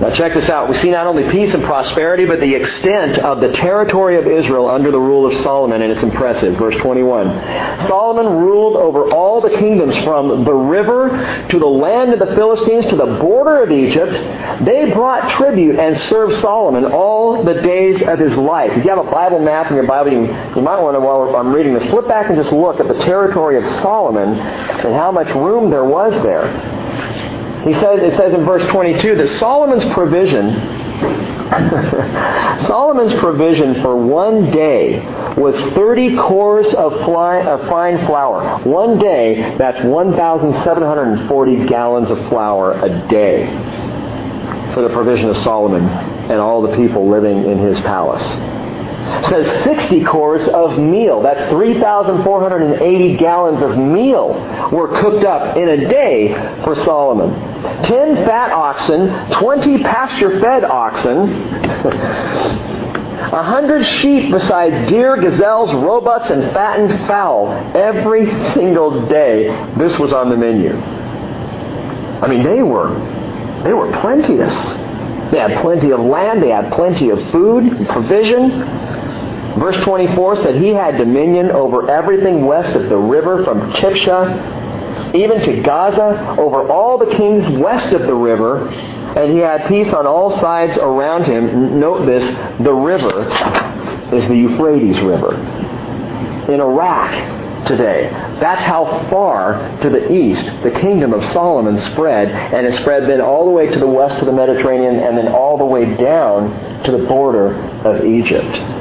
Now check this out. We see not only peace and prosperity, but the extent of the territory of Israel under the rule of Solomon, and it's impressive. Verse 21. Solomon ruled over all the kingdoms from the river to the land of the Philistines to the border of Egypt. They brought tribute and served Solomon all the days of his life. If you have a Bible map in your Bible, you, you might want to, while I'm reading this, flip back and just look at the territory of Solomon and how much room there was there. He says, it says in verse 22 that Solomon's provision, Solomon's provision for one day was 30 kors of, fly, of fine flour. One day, that's 1,740 gallons of flour a day for the provision of Solomon and all the people living in his palace. Says 60 kors of meal. That's 3,480 gallons of meal were cooked up in a day for Solomon. 10 fat oxen, 20 pasture-fed oxen, A hundred sheep besides deer, gazelles, roebucks, and fattened fowl. Every single day, this was on the menu. I mean, they were, they were plenteous. They had plenty of land. They had plenty of food, provision. Verse 24 said he had dominion over everything west of the river from Tiphsah even to Gaza, over all the kings west of the river, and he had peace on all sides around him. Note this, the river is the Euphrates River. In Iraq today. That's how far to the east the kingdom of Solomon spread, and it spread then all the way to the west of the Mediterranean and then all the way down to the border of Egypt.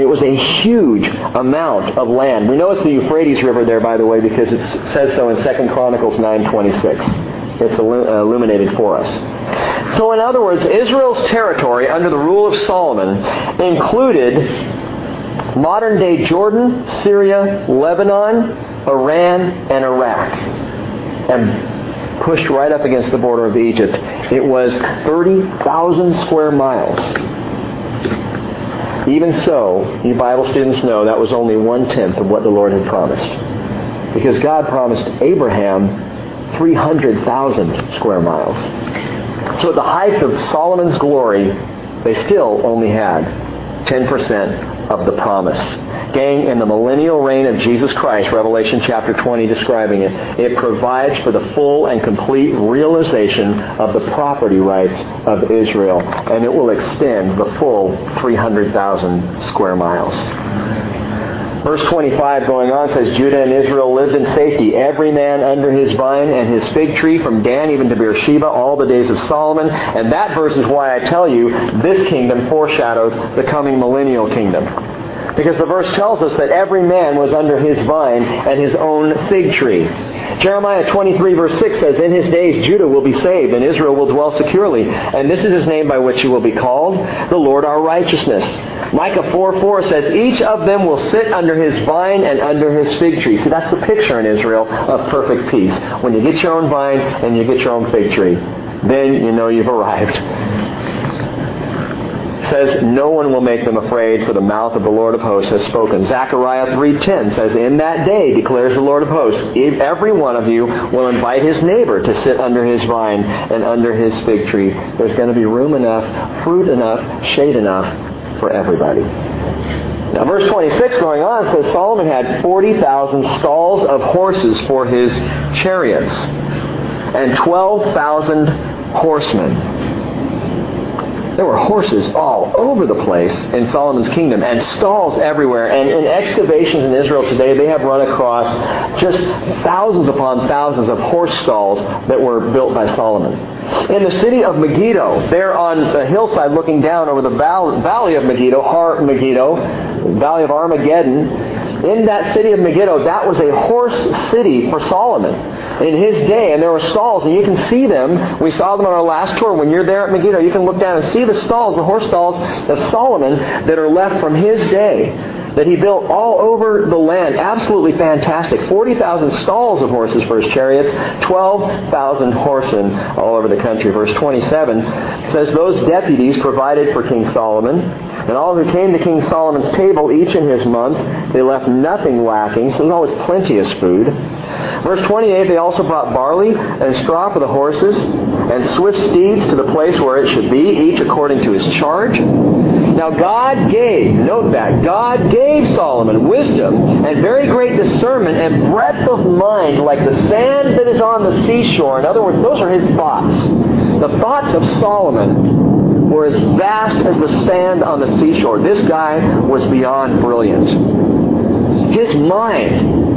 It was a huge amount of land. We know it's the Euphrates River there, by the way, because it says so in 2 Chronicles 9.26. It's illuminated for us. So in other words, Israel's territory under the rule of Solomon included modern day Jordan, Syria, Lebanon, Iran, and Iraq. And pushed right up against the border of Egypt. It was 30,000 square miles. Even so, you Bible students know that was only one tenth of what the Lord had promised. Because God promised Abraham 300,000 square miles. So at the height of Solomon's glory, they still only had 10% of the promise. Gang, in the millennial reign of Jesus Christ, Revelation chapter 20 describing it, it provides for the full and complete realization of the property rights of Israel, and it will extend the full 300,000 square miles. Verse 25 going on says, Judah and Israel lived in safety, every man under his vine and his fig tree, from Dan even to Beersheba, all the days of Solomon. And that verse is why I tell you this kingdom foreshadows the coming millennial kingdom. Because the verse tells us that every man was under his vine and his own fig tree. Jeremiah 23 verse 6 says, In his days Judah will be saved and Israel will dwell securely. And this is his name by which he will be called, the Lord our righteousness. Micah 4 4 says, Each of them will sit under his vine and under his fig tree. See, that's the picture in Israel of perfect peace. When you get your own vine and you get your own fig tree, then you know you've arrived says, No one will make them afraid, for the mouth of the Lord of hosts has spoken. Zechariah 3.10 says, In that day, declares the Lord of hosts, every one of you will invite his neighbor to sit under his vine and under his fig tree. There's going to be room enough, fruit enough, shade enough for everybody. Now, verse 26 going on says Solomon had 40,000 stalls of horses for his chariots and 12,000 horsemen. There were horses all over the place in Solomon's kingdom and stalls everywhere. And in excavations in Israel today, they have run across just thousands upon thousands of horse stalls that were built by Solomon. In the city of Megiddo, there on the hillside looking down over the valley of Megiddo, Har Megiddo, Valley of Armageddon, in that city of Megiddo, that was a horse city for Solomon in his day. And there were stalls, and you can see them. We saw them on our last tour. When you're there at Megiddo, you can look down and see the stalls, the horse stalls of Solomon that are left from his day that he built all over the land. Absolutely fantastic. 40,000 stalls of horses for his chariots, 12,000 horsemen all over the country. Verse 27 says, Those deputies provided for King Solomon, and all who came to King Solomon's table, each in his month, they left nothing lacking, so there's always plenteous food. Verse 28, they also brought barley and straw for the horses, and swift steeds to the place where it should be, each according to his charge. Now God gave, note that, God gave Solomon wisdom and very great discernment and breadth of mind like the sand that is on the seashore. In other words, those are his thoughts. The thoughts of Solomon were as vast as the sand on the seashore. This guy was beyond brilliant. His mind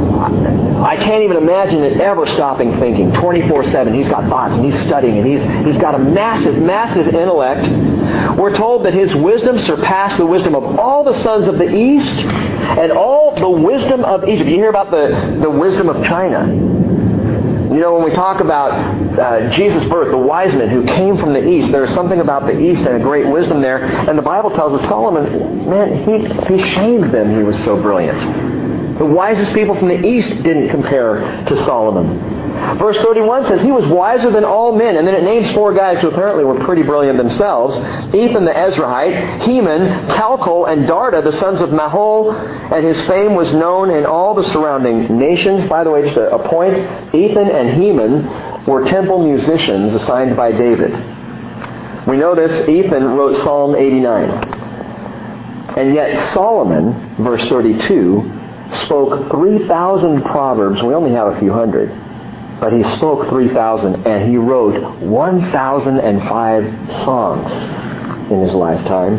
I can't even imagine it ever stopping thinking. 24-7. He's got thoughts and he's studying and he's, he's got a massive, massive intellect. We're told that his wisdom surpassed the wisdom of all the sons of the East and all the wisdom of Egypt. You hear about the, the wisdom of China. You know, when we talk about uh, Jesus' birth, the wise men who came from the east. There's something about the east and a great wisdom there. And the Bible tells us Solomon, man, he, he shamed them. He was so brilliant. The wisest people from the east didn't compare to Solomon. Verse 31 says he was wiser than all men, and then it names four guys who apparently were pretty brilliant themselves. Ethan the Ezrahite, Heman, Calcol, and Darda, the sons of Mahol, and his fame was known in all the surrounding nations. By the way, just a point, Ethan and Heman were temple musicians assigned by David. We know this, Ethan wrote Psalm 89. And yet Solomon, verse 32, spoke 3,000 proverbs. We only have a few hundred. But he spoke 3,000 and he wrote 1,005 songs in his lifetime.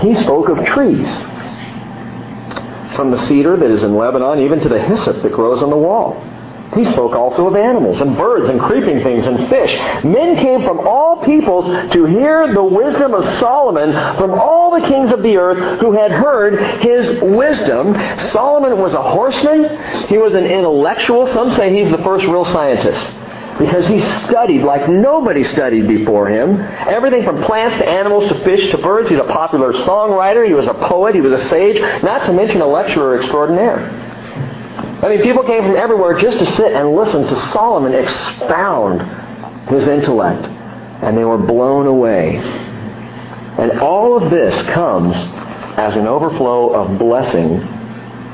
He spoke of trees. From the cedar that is in Lebanon even to the hyssop that grows on the wall. He spoke also of animals and birds and creeping things and fish. Men came from all peoples to hear the wisdom of Solomon from all the kings of the earth who had heard his wisdom. Solomon was a horseman. He was an intellectual. Some say he's the first real scientist because he studied like nobody studied before him. Everything from plants to animals to fish to birds. He's a popular songwriter. He was a poet. He was a sage, not to mention a lecturer extraordinaire. I mean, people came from everywhere just to sit and listen to Solomon expound his intellect. And they were blown away. And all of this comes as an overflow of blessing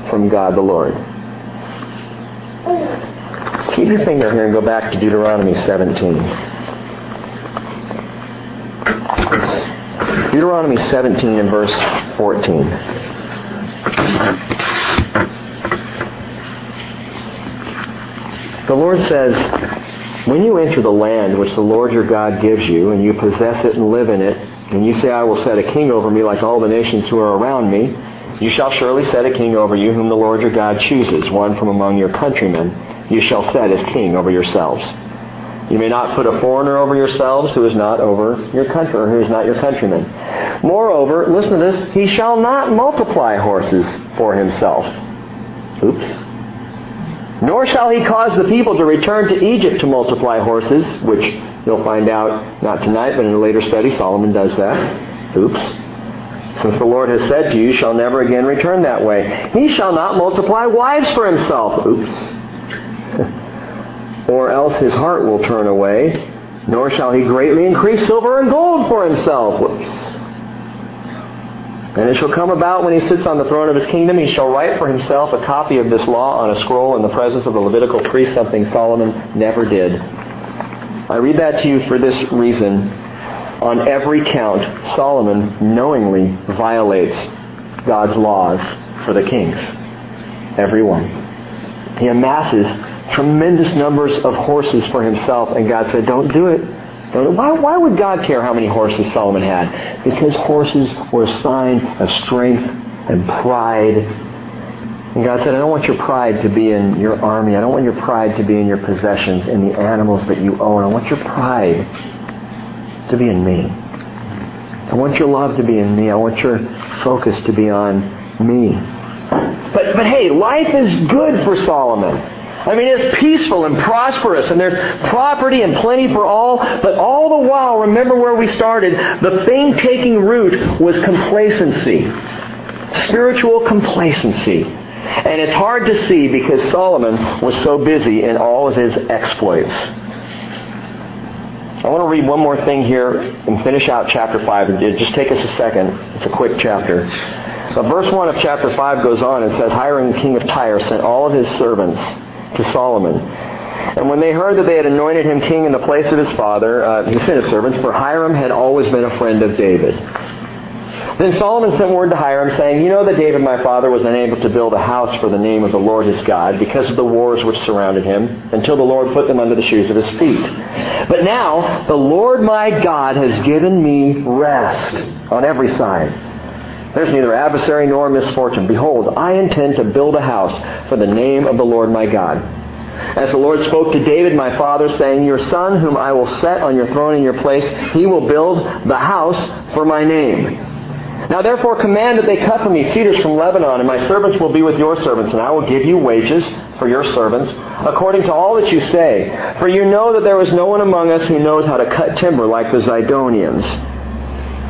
from God the Lord. Keep your finger here and go back to Deuteronomy 17. Deuteronomy 17 and verse 14. The Lord says, when you enter the land which the Lord your God gives you, and you possess it and live in it, and you say, I will set a king over me like all the nations who are around me, you shall surely set a king over you whom the Lord your God chooses, one from among your countrymen. You shall set as king over yourselves. You may not put a foreigner over yourselves who is not over your country or who is not your countryman. Moreover, listen to this, he shall not multiply horses for himself. Oops. Nor shall he cause the people to return to Egypt to multiply horses, which you'll find out not tonight, but in a later study, Solomon does that. Oops. Since the Lord has said to you, you shall never again return that way. He shall not multiply wives for himself. Oops. or else his heart will turn away, nor shall he greatly increase silver and gold for himself. Whoops. And it shall come about when he sits on the throne of his kingdom, he shall write for himself a copy of this law on a scroll in the presence of the Levitical priest, something Solomon never did. I read that to you for this reason. On every count, Solomon knowingly violates God's laws for the kings. Every one. He amasses tremendous numbers of horses for himself, and God said, Don't do it. Why, why would God care how many horses Solomon had? Because horses were a sign of strength and pride. And God said, I don't want your pride to be in your army. I don't want your pride to be in your possessions, in the animals that you own. I want your pride to be in me. I want your love to be in me. I want your focus to be on me. But, but hey, life is good for Solomon. I mean, it's peaceful and prosperous, and there's property and plenty for all, but all the while, remember where we started, the thing taking root was complacency. Spiritual complacency. And it's hard to see because Solomon was so busy in all of his exploits. I want to read one more thing here and finish out chapter 5. It just take us a second. It's a quick chapter. But verse 1 of chapter 5 goes on and says, Hiram, king of Tyre, sent all of his servants to Solomon. And when they heard that they had anointed him king in the place of his father, uh, he sent his servants, for Hiram had always been a friend of David. Then Solomon sent word to Hiram, saying, You know that David my father was unable to build a house for the name of the Lord his God because of the wars which surrounded him, until the Lord put them under the shoes of his feet. But now the Lord my God has given me rest on every side. There's neither adversary nor misfortune. Behold, I intend to build a house for the name of the Lord my God. As the Lord spoke to David my father, saying, Your son, whom I will set on your throne in your place, he will build the house for my name. Now therefore command that they cut for me cedars from Lebanon, and my servants will be with your servants, and I will give you wages for your servants, according to all that you say. For you know that there is no one among us who knows how to cut timber like the Zidonians.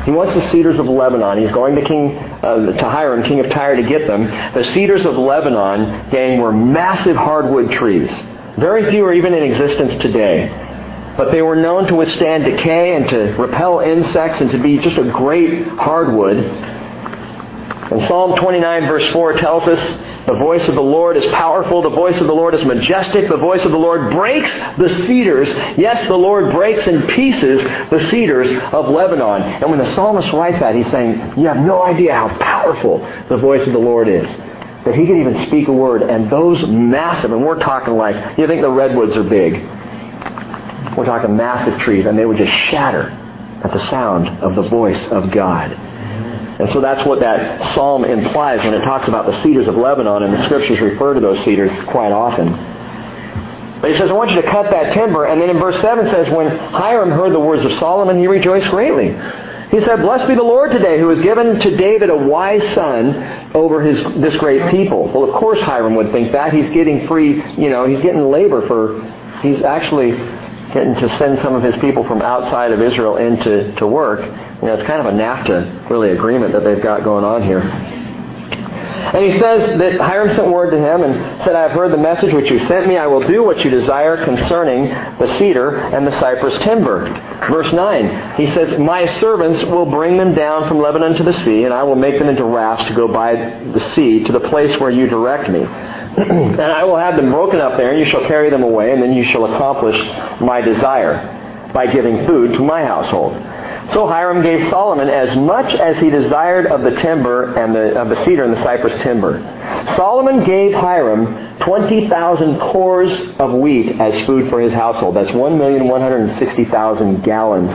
He wants the cedars of Lebanon. He's going to King uh, to Hiram, king of Tyre, to get them. The cedars of Lebanon, gang, were massive hardwood trees. Very few are even in existence today but they were known to withstand decay and to repel insects and to be just a great hardwood. And Psalm 29 verse 4 tells us, the voice of the Lord is powerful, the voice of the Lord is majestic, the voice of the Lord breaks the cedars. Yes, the Lord breaks in pieces the cedars of Lebanon. And when the psalmist writes that, he's saying, you have no idea how powerful the voice of the Lord is. That he can even speak a word, and those massive, and we're talking like, you think the redwoods are big. We're talking massive trees, and they would just shatter at the sound of the voice of God. And so that's what that psalm implies when it talks about the cedars of Lebanon, and the scriptures refer to those cedars quite often. But he says, I want you to cut that timber. And then in verse 7 says, When Hiram heard the words of Solomon, he rejoiced greatly. He said, Blessed be the Lord today, who has given to David a wise son over his this great people. Well, of course Hiram would think that. He's getting free, you know, he's getting labor for, he's actually getting to send some of his people from outside of Israel into to work. You know, it's kind of a NAFTA really agreement that they've got going on here. And he says that Hiram sent word to him and said, I have heard the message which you sent me. I will do what you desire concerning the cedar and the cypress timber. Verse 9, he says, My servants will bring them down from Lebanon to the sea, and I will make them into rafts to go by the sea to the place where you direct me. and I will have them broken up there, and you shall carry them away, and then you shall accomplish my desire by giving food to my household. So Hiram gave Solomon as much as he desired of the timber and the, of the cedar and the cypress timber. Solomon gave Hiram 20,000 kors of wheat as food for his household. That's 1,160,000 gallons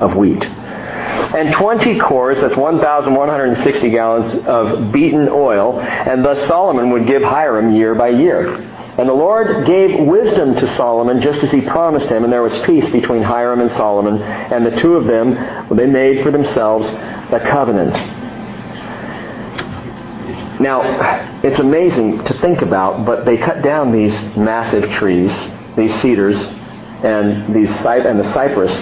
of wheat. And 20 kors, that's 1,160 gallons of beaten oil, and thus Solomon would give Hiram year by year. And the Lord gave wisdom to Solomon just as he promised him, and there was peace between Hiram and Solomon, and the two of them, they made for themselves a covenant. Now, it's amazing to think about, but they cut down these massive trees, these cedars, and these and the cypress,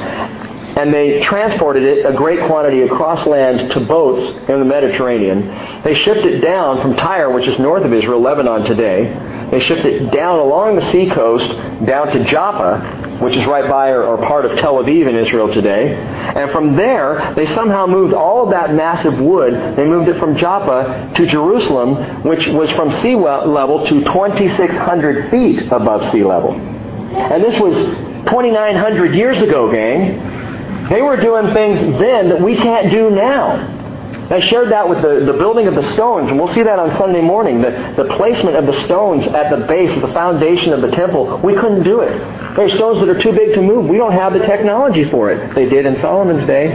and they transported it a great quantity across land to boats in the Mediterranean. They shipped it down from Tyre, which is north of Israel, Lebanon today. They shipped it down along the seacoast down to Joppa, which is right by or, or part of Tel Aviv in Israel today. And from there, they somehow moved all of that massive wood. They moved it from Joppa to Jerusalem, which was from sea level to 2,600 feet above sea level. And this was 2,900 years ago, gang. They were doing things then that we can't do now. I shared that with the, the building of the stones, and we'll see that on Sunday morning. The, the placement of the stones at the base of the foundation of the temple, we couldn't do it. There's stones that are too big to move. We don't have the technology for it. They did in Solomon's day.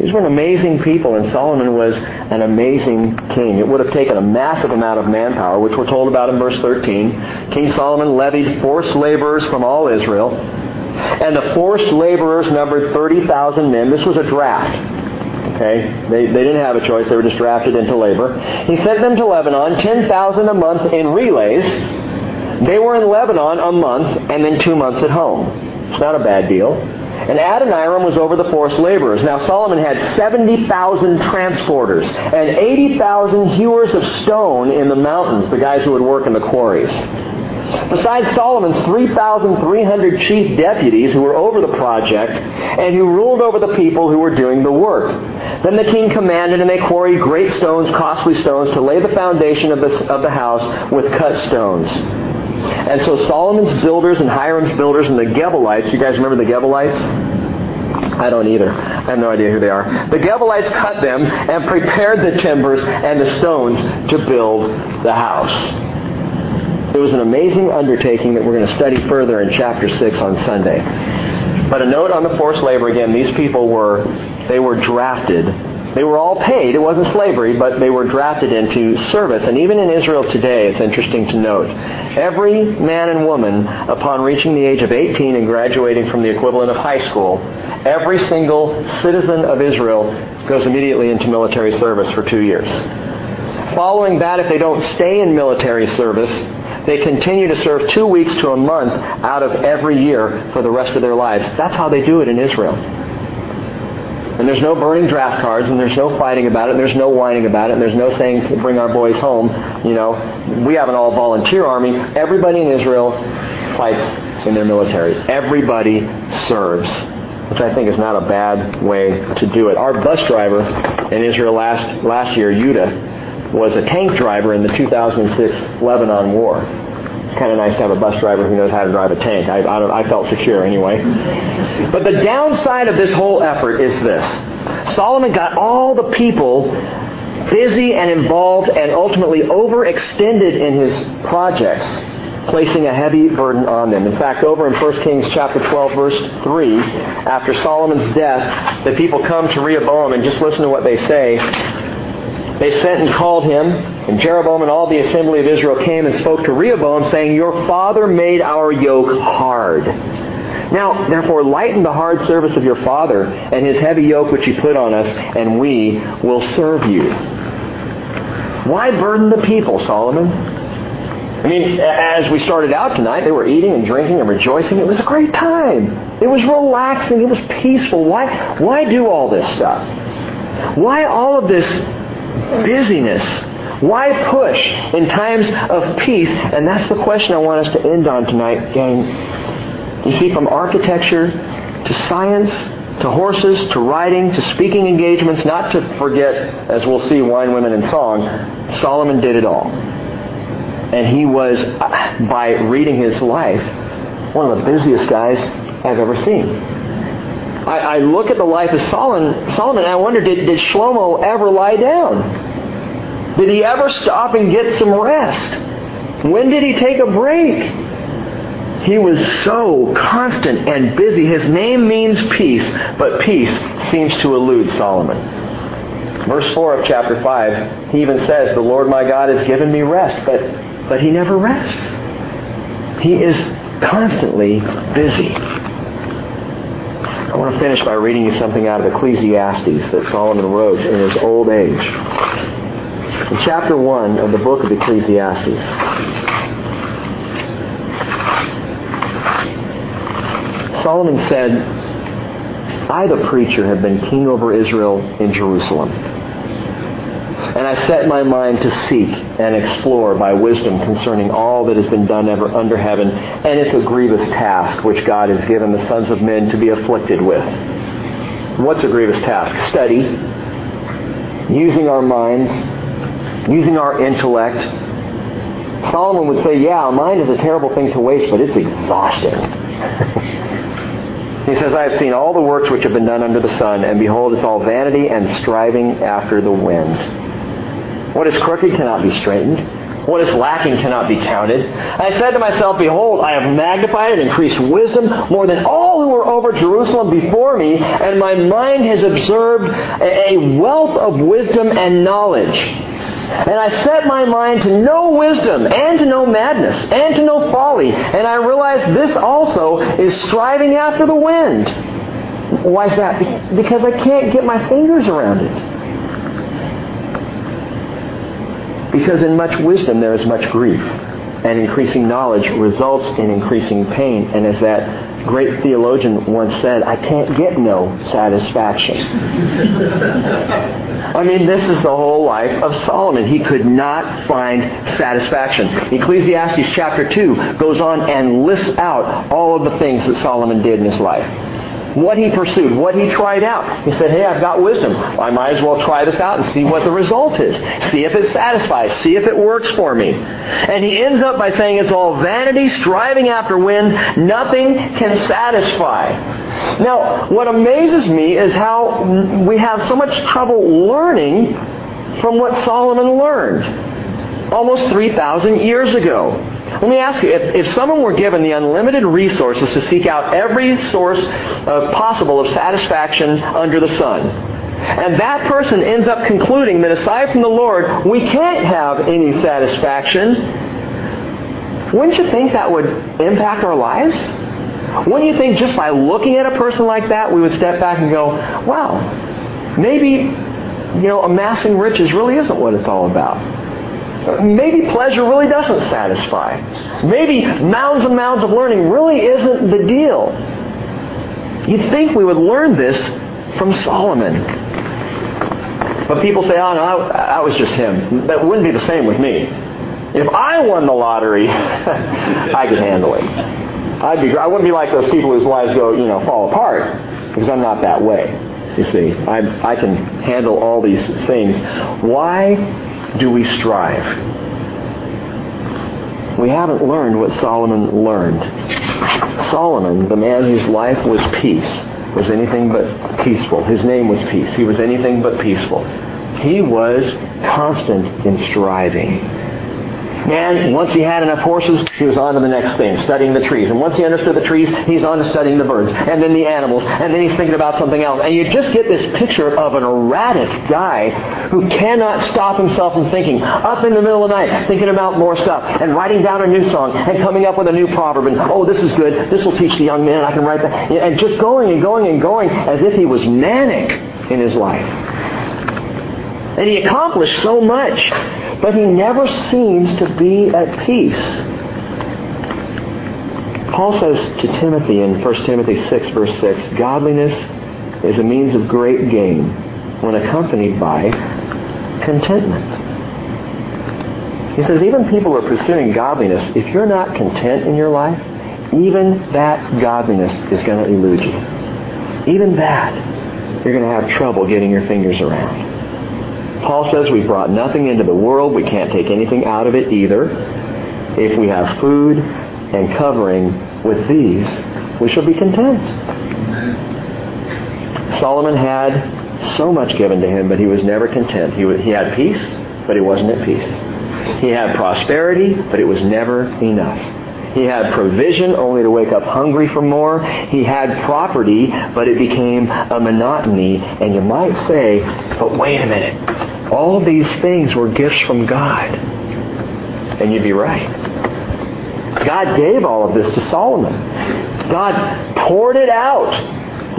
These were an amazing people, and Solomon was an amazing king. It would have taken a massive amount of manpower, which we're told about in verse 13. King Solomon levied forced laborers from all Israel. And the forced laborers numbered 30,000 men. This was a draft. Okay? They, they didn't have a choice. They were just drafted into labor. He sent them to Lebanon, 10,000 a month in relays. They were in Lebanon a month and then two months at home. It's not a bad deal. And Adoniram was over the forced laborers. Now Solomon had 70,000 transporters and 80,000 hewers of stone in the mountains, the guys who would work in the quarries. Besides Solomon's 3,300 chief deputies who were over the project and who ruled over the people who were doing the work. Then the king commanded, and they quarried great stones, costly stones, to lay the foundation of the, of the house with cut stones. And so Solomon's builders and Hiram's builders and the Gebalites, you guys remember the Gebalites? I don't either. I have no idea who they are. The Gebalites cut them and prepared the timbers and the stones to build the house. It was an amazing undertaking that we're going to study further in chapter 6 on Sunday. But a note on the forced labor again, these people were they were drafted. They were all paid. It wasn't slavery, but they were drafted into service. And even in Israel today, it's interesting to note, every man and woman upon reaching the age of 18 and graduating from the equivalent of high school, Every single citizen of Israel goes immediately into military service for two years. Following that, if they don't stay in military service, they continue to serve two weeks to a month out of every year for the rest of their lives. That's how they do it in Israel. And there's no burning draft cards, and there's no fighting about it, and there's no whining about it, and there's no saying, bring our boys home. You know, we have an all-volunteer army. Everybody in Israel fights in their military. Everybody serves, which I think is not a bad way to do it. Our bus driver in Israel last, last year, Yuda, was a tank driver in the 2006 Lebanon War it's kind of nice to have a bus driver who knows how to drive a tank. I, I, I felt secure anyway. But the downside of this whole effort is this Solomon got all the people busy and involved and ultimately overextended in his projects, placing a heavy burden on them. In fact, over in 1 Kings chapter 12, verse 3, after Solomon's death, the people come to Rehoboam and just listen to what they say. They sent and called him, and Jeroboam and all the assembly of Israel came and spoke to Rehoboam, saying, Your father made our yoke hard. Now, therefore, lighten the hard service of your father and his heavy yoke which he put on us, and we will serve you. Why burden the people, Solomon? I mean, as we started out tonight, they were eating and drinking and rejoicing. It was a great time. It was relaxing. It was peaceful. Why, why do all this stuff? Why all of this busyness? Why push in times of peace? And that's the question I want us to end on tonight, gang. You see, from architecture to science to horses to riding to speaking engagements, not to forget, as we'll see, wine, women, and song, Solomon did it all. And he was, uh, by reading his life, one of the busiest guys I've ever seen. I, I look at the life of Solomon, Solomon and I wonder, did, did Shlomo ever lie down? Did he ever stop and get some rest? When did he take a break? He was so constant and busy. His name means peace, but peace seems to elude Solomon. Verse 4 of chapter 5, he even says, The Lord my God has given me rest, but, but he never rests. He is constantly busy. I want to finish by reading you something out of Ecclesiastes that Solomon wrote in his old age. In chapter 1 of the book of Ecclesiastes, Solomon said, I, the preacher, have been king over Israel in Jerusalem. And I set my mind to seek and explore by wisdom concerning all that has been done ever under heaven, and it's a grievous task which God has given the sons of men to be afflicted with. What's a grievous task? Study, using our minds, using our intellect. Solomon would say, yeah, a mind is a terrible thing to waste, but it's exhausting. He says, I have seen all the works which have been done under the sun, and behold, it's all vanity and striving after the wind. What is crooked cannot be straightened. What is lacking cannot be counted. I said to myself, Behold, I have magnified and increased wisdom more than all who were over Jerusalem before me, and my mind has observed a wealth of wisdom and knowledge. And I set my mind to know wisdom and to know madness and to know folly. And I realized this also is striving after the wind. Why is that? Because I can't get my fingers around it. Because in much wisdom there is much grief. And increasing knowledge results in increasing pain. And as that great theologian once said, I can't get no satisfaction. I mean, this is the whole life of Solomon. He could not find satisfaction. Ecclesiastes chapter 2 goes on and lists out all of the things that Solomon did in his life what he pursued, what he tried out. He said, hey, I've got wisdom. I might as well try this out and see what the result is. See if it satisfies. See if it works for me. And he ends up by saying it's all vanity, striving after wind. Nothing can satisfy. Now, what amazes me is how we have so much trouble learning from what Solomon learned almost 3,000 years ago. Let me ask you, if, if someone were given the unlimited resources to seek out every source uh, possible of satisfaction under the sun, and that person ends up concluding that aside from the Lord, we can't have any satisfaction, wouldn't you think that would impact our lives? Wouldn't you think just by looking at a person like that, we would step back and go, wow, maybe, you know, amassing riches really isn't what it's all about. Maybe pleasure really doesn't satisfy. Maybe mounds and mounds of learning really isn't the deal. You'd think we would learn this from Solomon. But people say, oh, no, that was just him. That wouldn't be the same with me. If I won the lottery, I could handle it. I'd be, I wouldn't be like those people whose lives go, you know, fall apart, because I'm not that way. You see, I, I can handle all these things. Why do we strive? We haven't learned what Solomon learned. Solomon, the man whose life was peace, was anything but peaceful. His name was peace. He was anything but peaceful. He was constant in striving. And once he had enough horses, he was on to the next thing, studying the trees. And once he understood the trees, he's on to studying the birds, and then the animals, and then he's thinking about something else. And you just get this picture of an erratic guy who cannot stop himself from thinking, up in the middle of the night, thinking about more stuff, and writing down a new song, and coming up with a new proverb, and oh, this is good, this will teach the young man, I can write that. And just going and going and going as if he was manic in his life. And he accomplished so much. But he never seems to be at peace. Paul says to Timothy in 1 Timothy 6, verse 6, Godliness is a means of great gain when accompanied by contentment. He says, even people who are pursuing godliness, if you're not content in your life, even that godliness is going to elude you. Even that, you're going to have trouble getting your fingers around. Paul says we've brought nothing into the world. We can't take anything out of it either. If we have food and covering with these, we shall be content. Solomon had so much given to him, but he was never content. He, he had peace, but he wasn't at peace. He had prosperity, but it was never enough. He had provision only to wake up hungry for more. He had property, but it became a monotony. And you might say, but wait a minute. All these things were gifts from God. And you'd be right. God gave all of this to Solomon. God poured it out.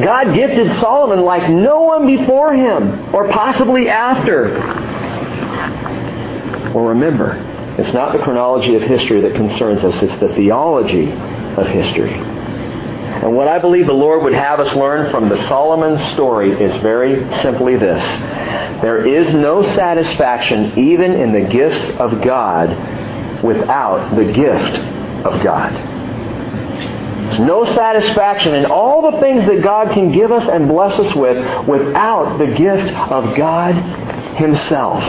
God gifted Solomon like no one before him or possibly after. Well, remember, it's not the chronology of history that concerns us, it's the theology of history. And what I believe the Lord would have us learn from the Solomon story is very simply this. There is no satisfaction even in the gifts of God without the gift of God. There's no satisfaction in all the things that God can give us and bless us with without the gift of God Himself.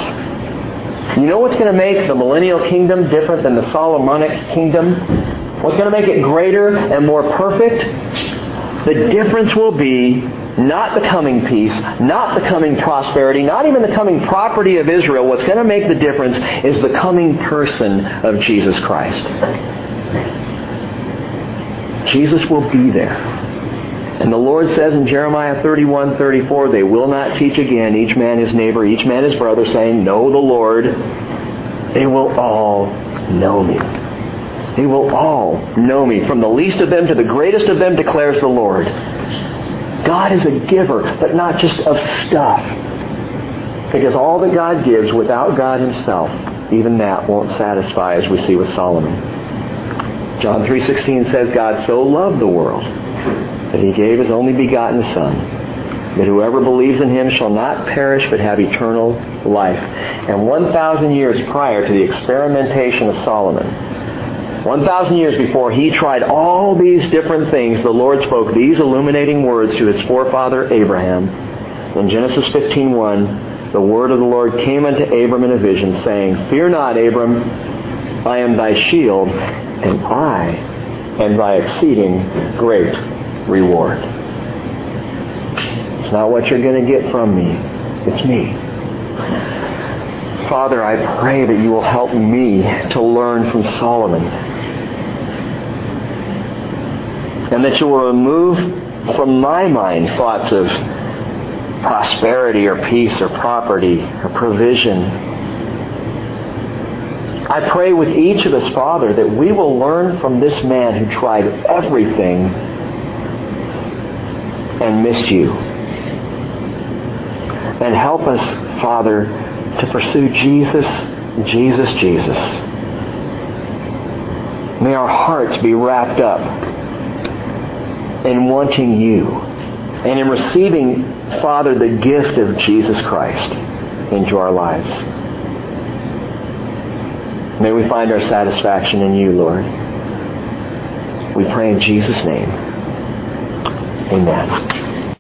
You know what's going to make the millennial kingdom different than the Solomonic kingdom? What's going to make it greater and more perfect? The difference will be not the coming peace, not the coming prosperity, not even the coming property of Israel. What's going to make the difference is the coming person of Jesus Christ. Jesus will be there. And the Lord says in Jeremiah 31, 34, they will not teach again, each man his neighbor, each man his brother, saying, Know the Lord. They will all know me. They will all know me. From the least of them to the greatest of them declares the Lord. God is a giver, but not just of stuff. Because all that God gives without God himself, even that won't satisfy as we see with Solomon. John 3.16 says, God so loved the world that he gave his only begotten Son, that whoever believes in him shall not perish but have eternal life. And 1,000 years prior to the experimentation of Solomon, 1,000 years before he tried all these different things, the Lord spoke these illuminating words to his forefather Abraham. In Genesis 15:1, the word of the Lord came unto Abram in a vision, saying, Fear not, Abram, I am thy shield, and I am thy exceeding great reward. It's not what you're going to get from me. It's me. Father, I pray that you will help me to learn from Solomon and that you will remove from my mind thoughts of prosperity or peace or property or provision. I pray with each of us, Father, that we will learn from this man who tried everything and missed you. And help us, Father, to pursue Jesus, Jesus, Jesus. May our hearts be wrapped up in wanting you and in receiving, Father, the gift of Jesus Christ into our lives. May we find our satisfaction in you, Lord. We pray in Jesus' name. Amen.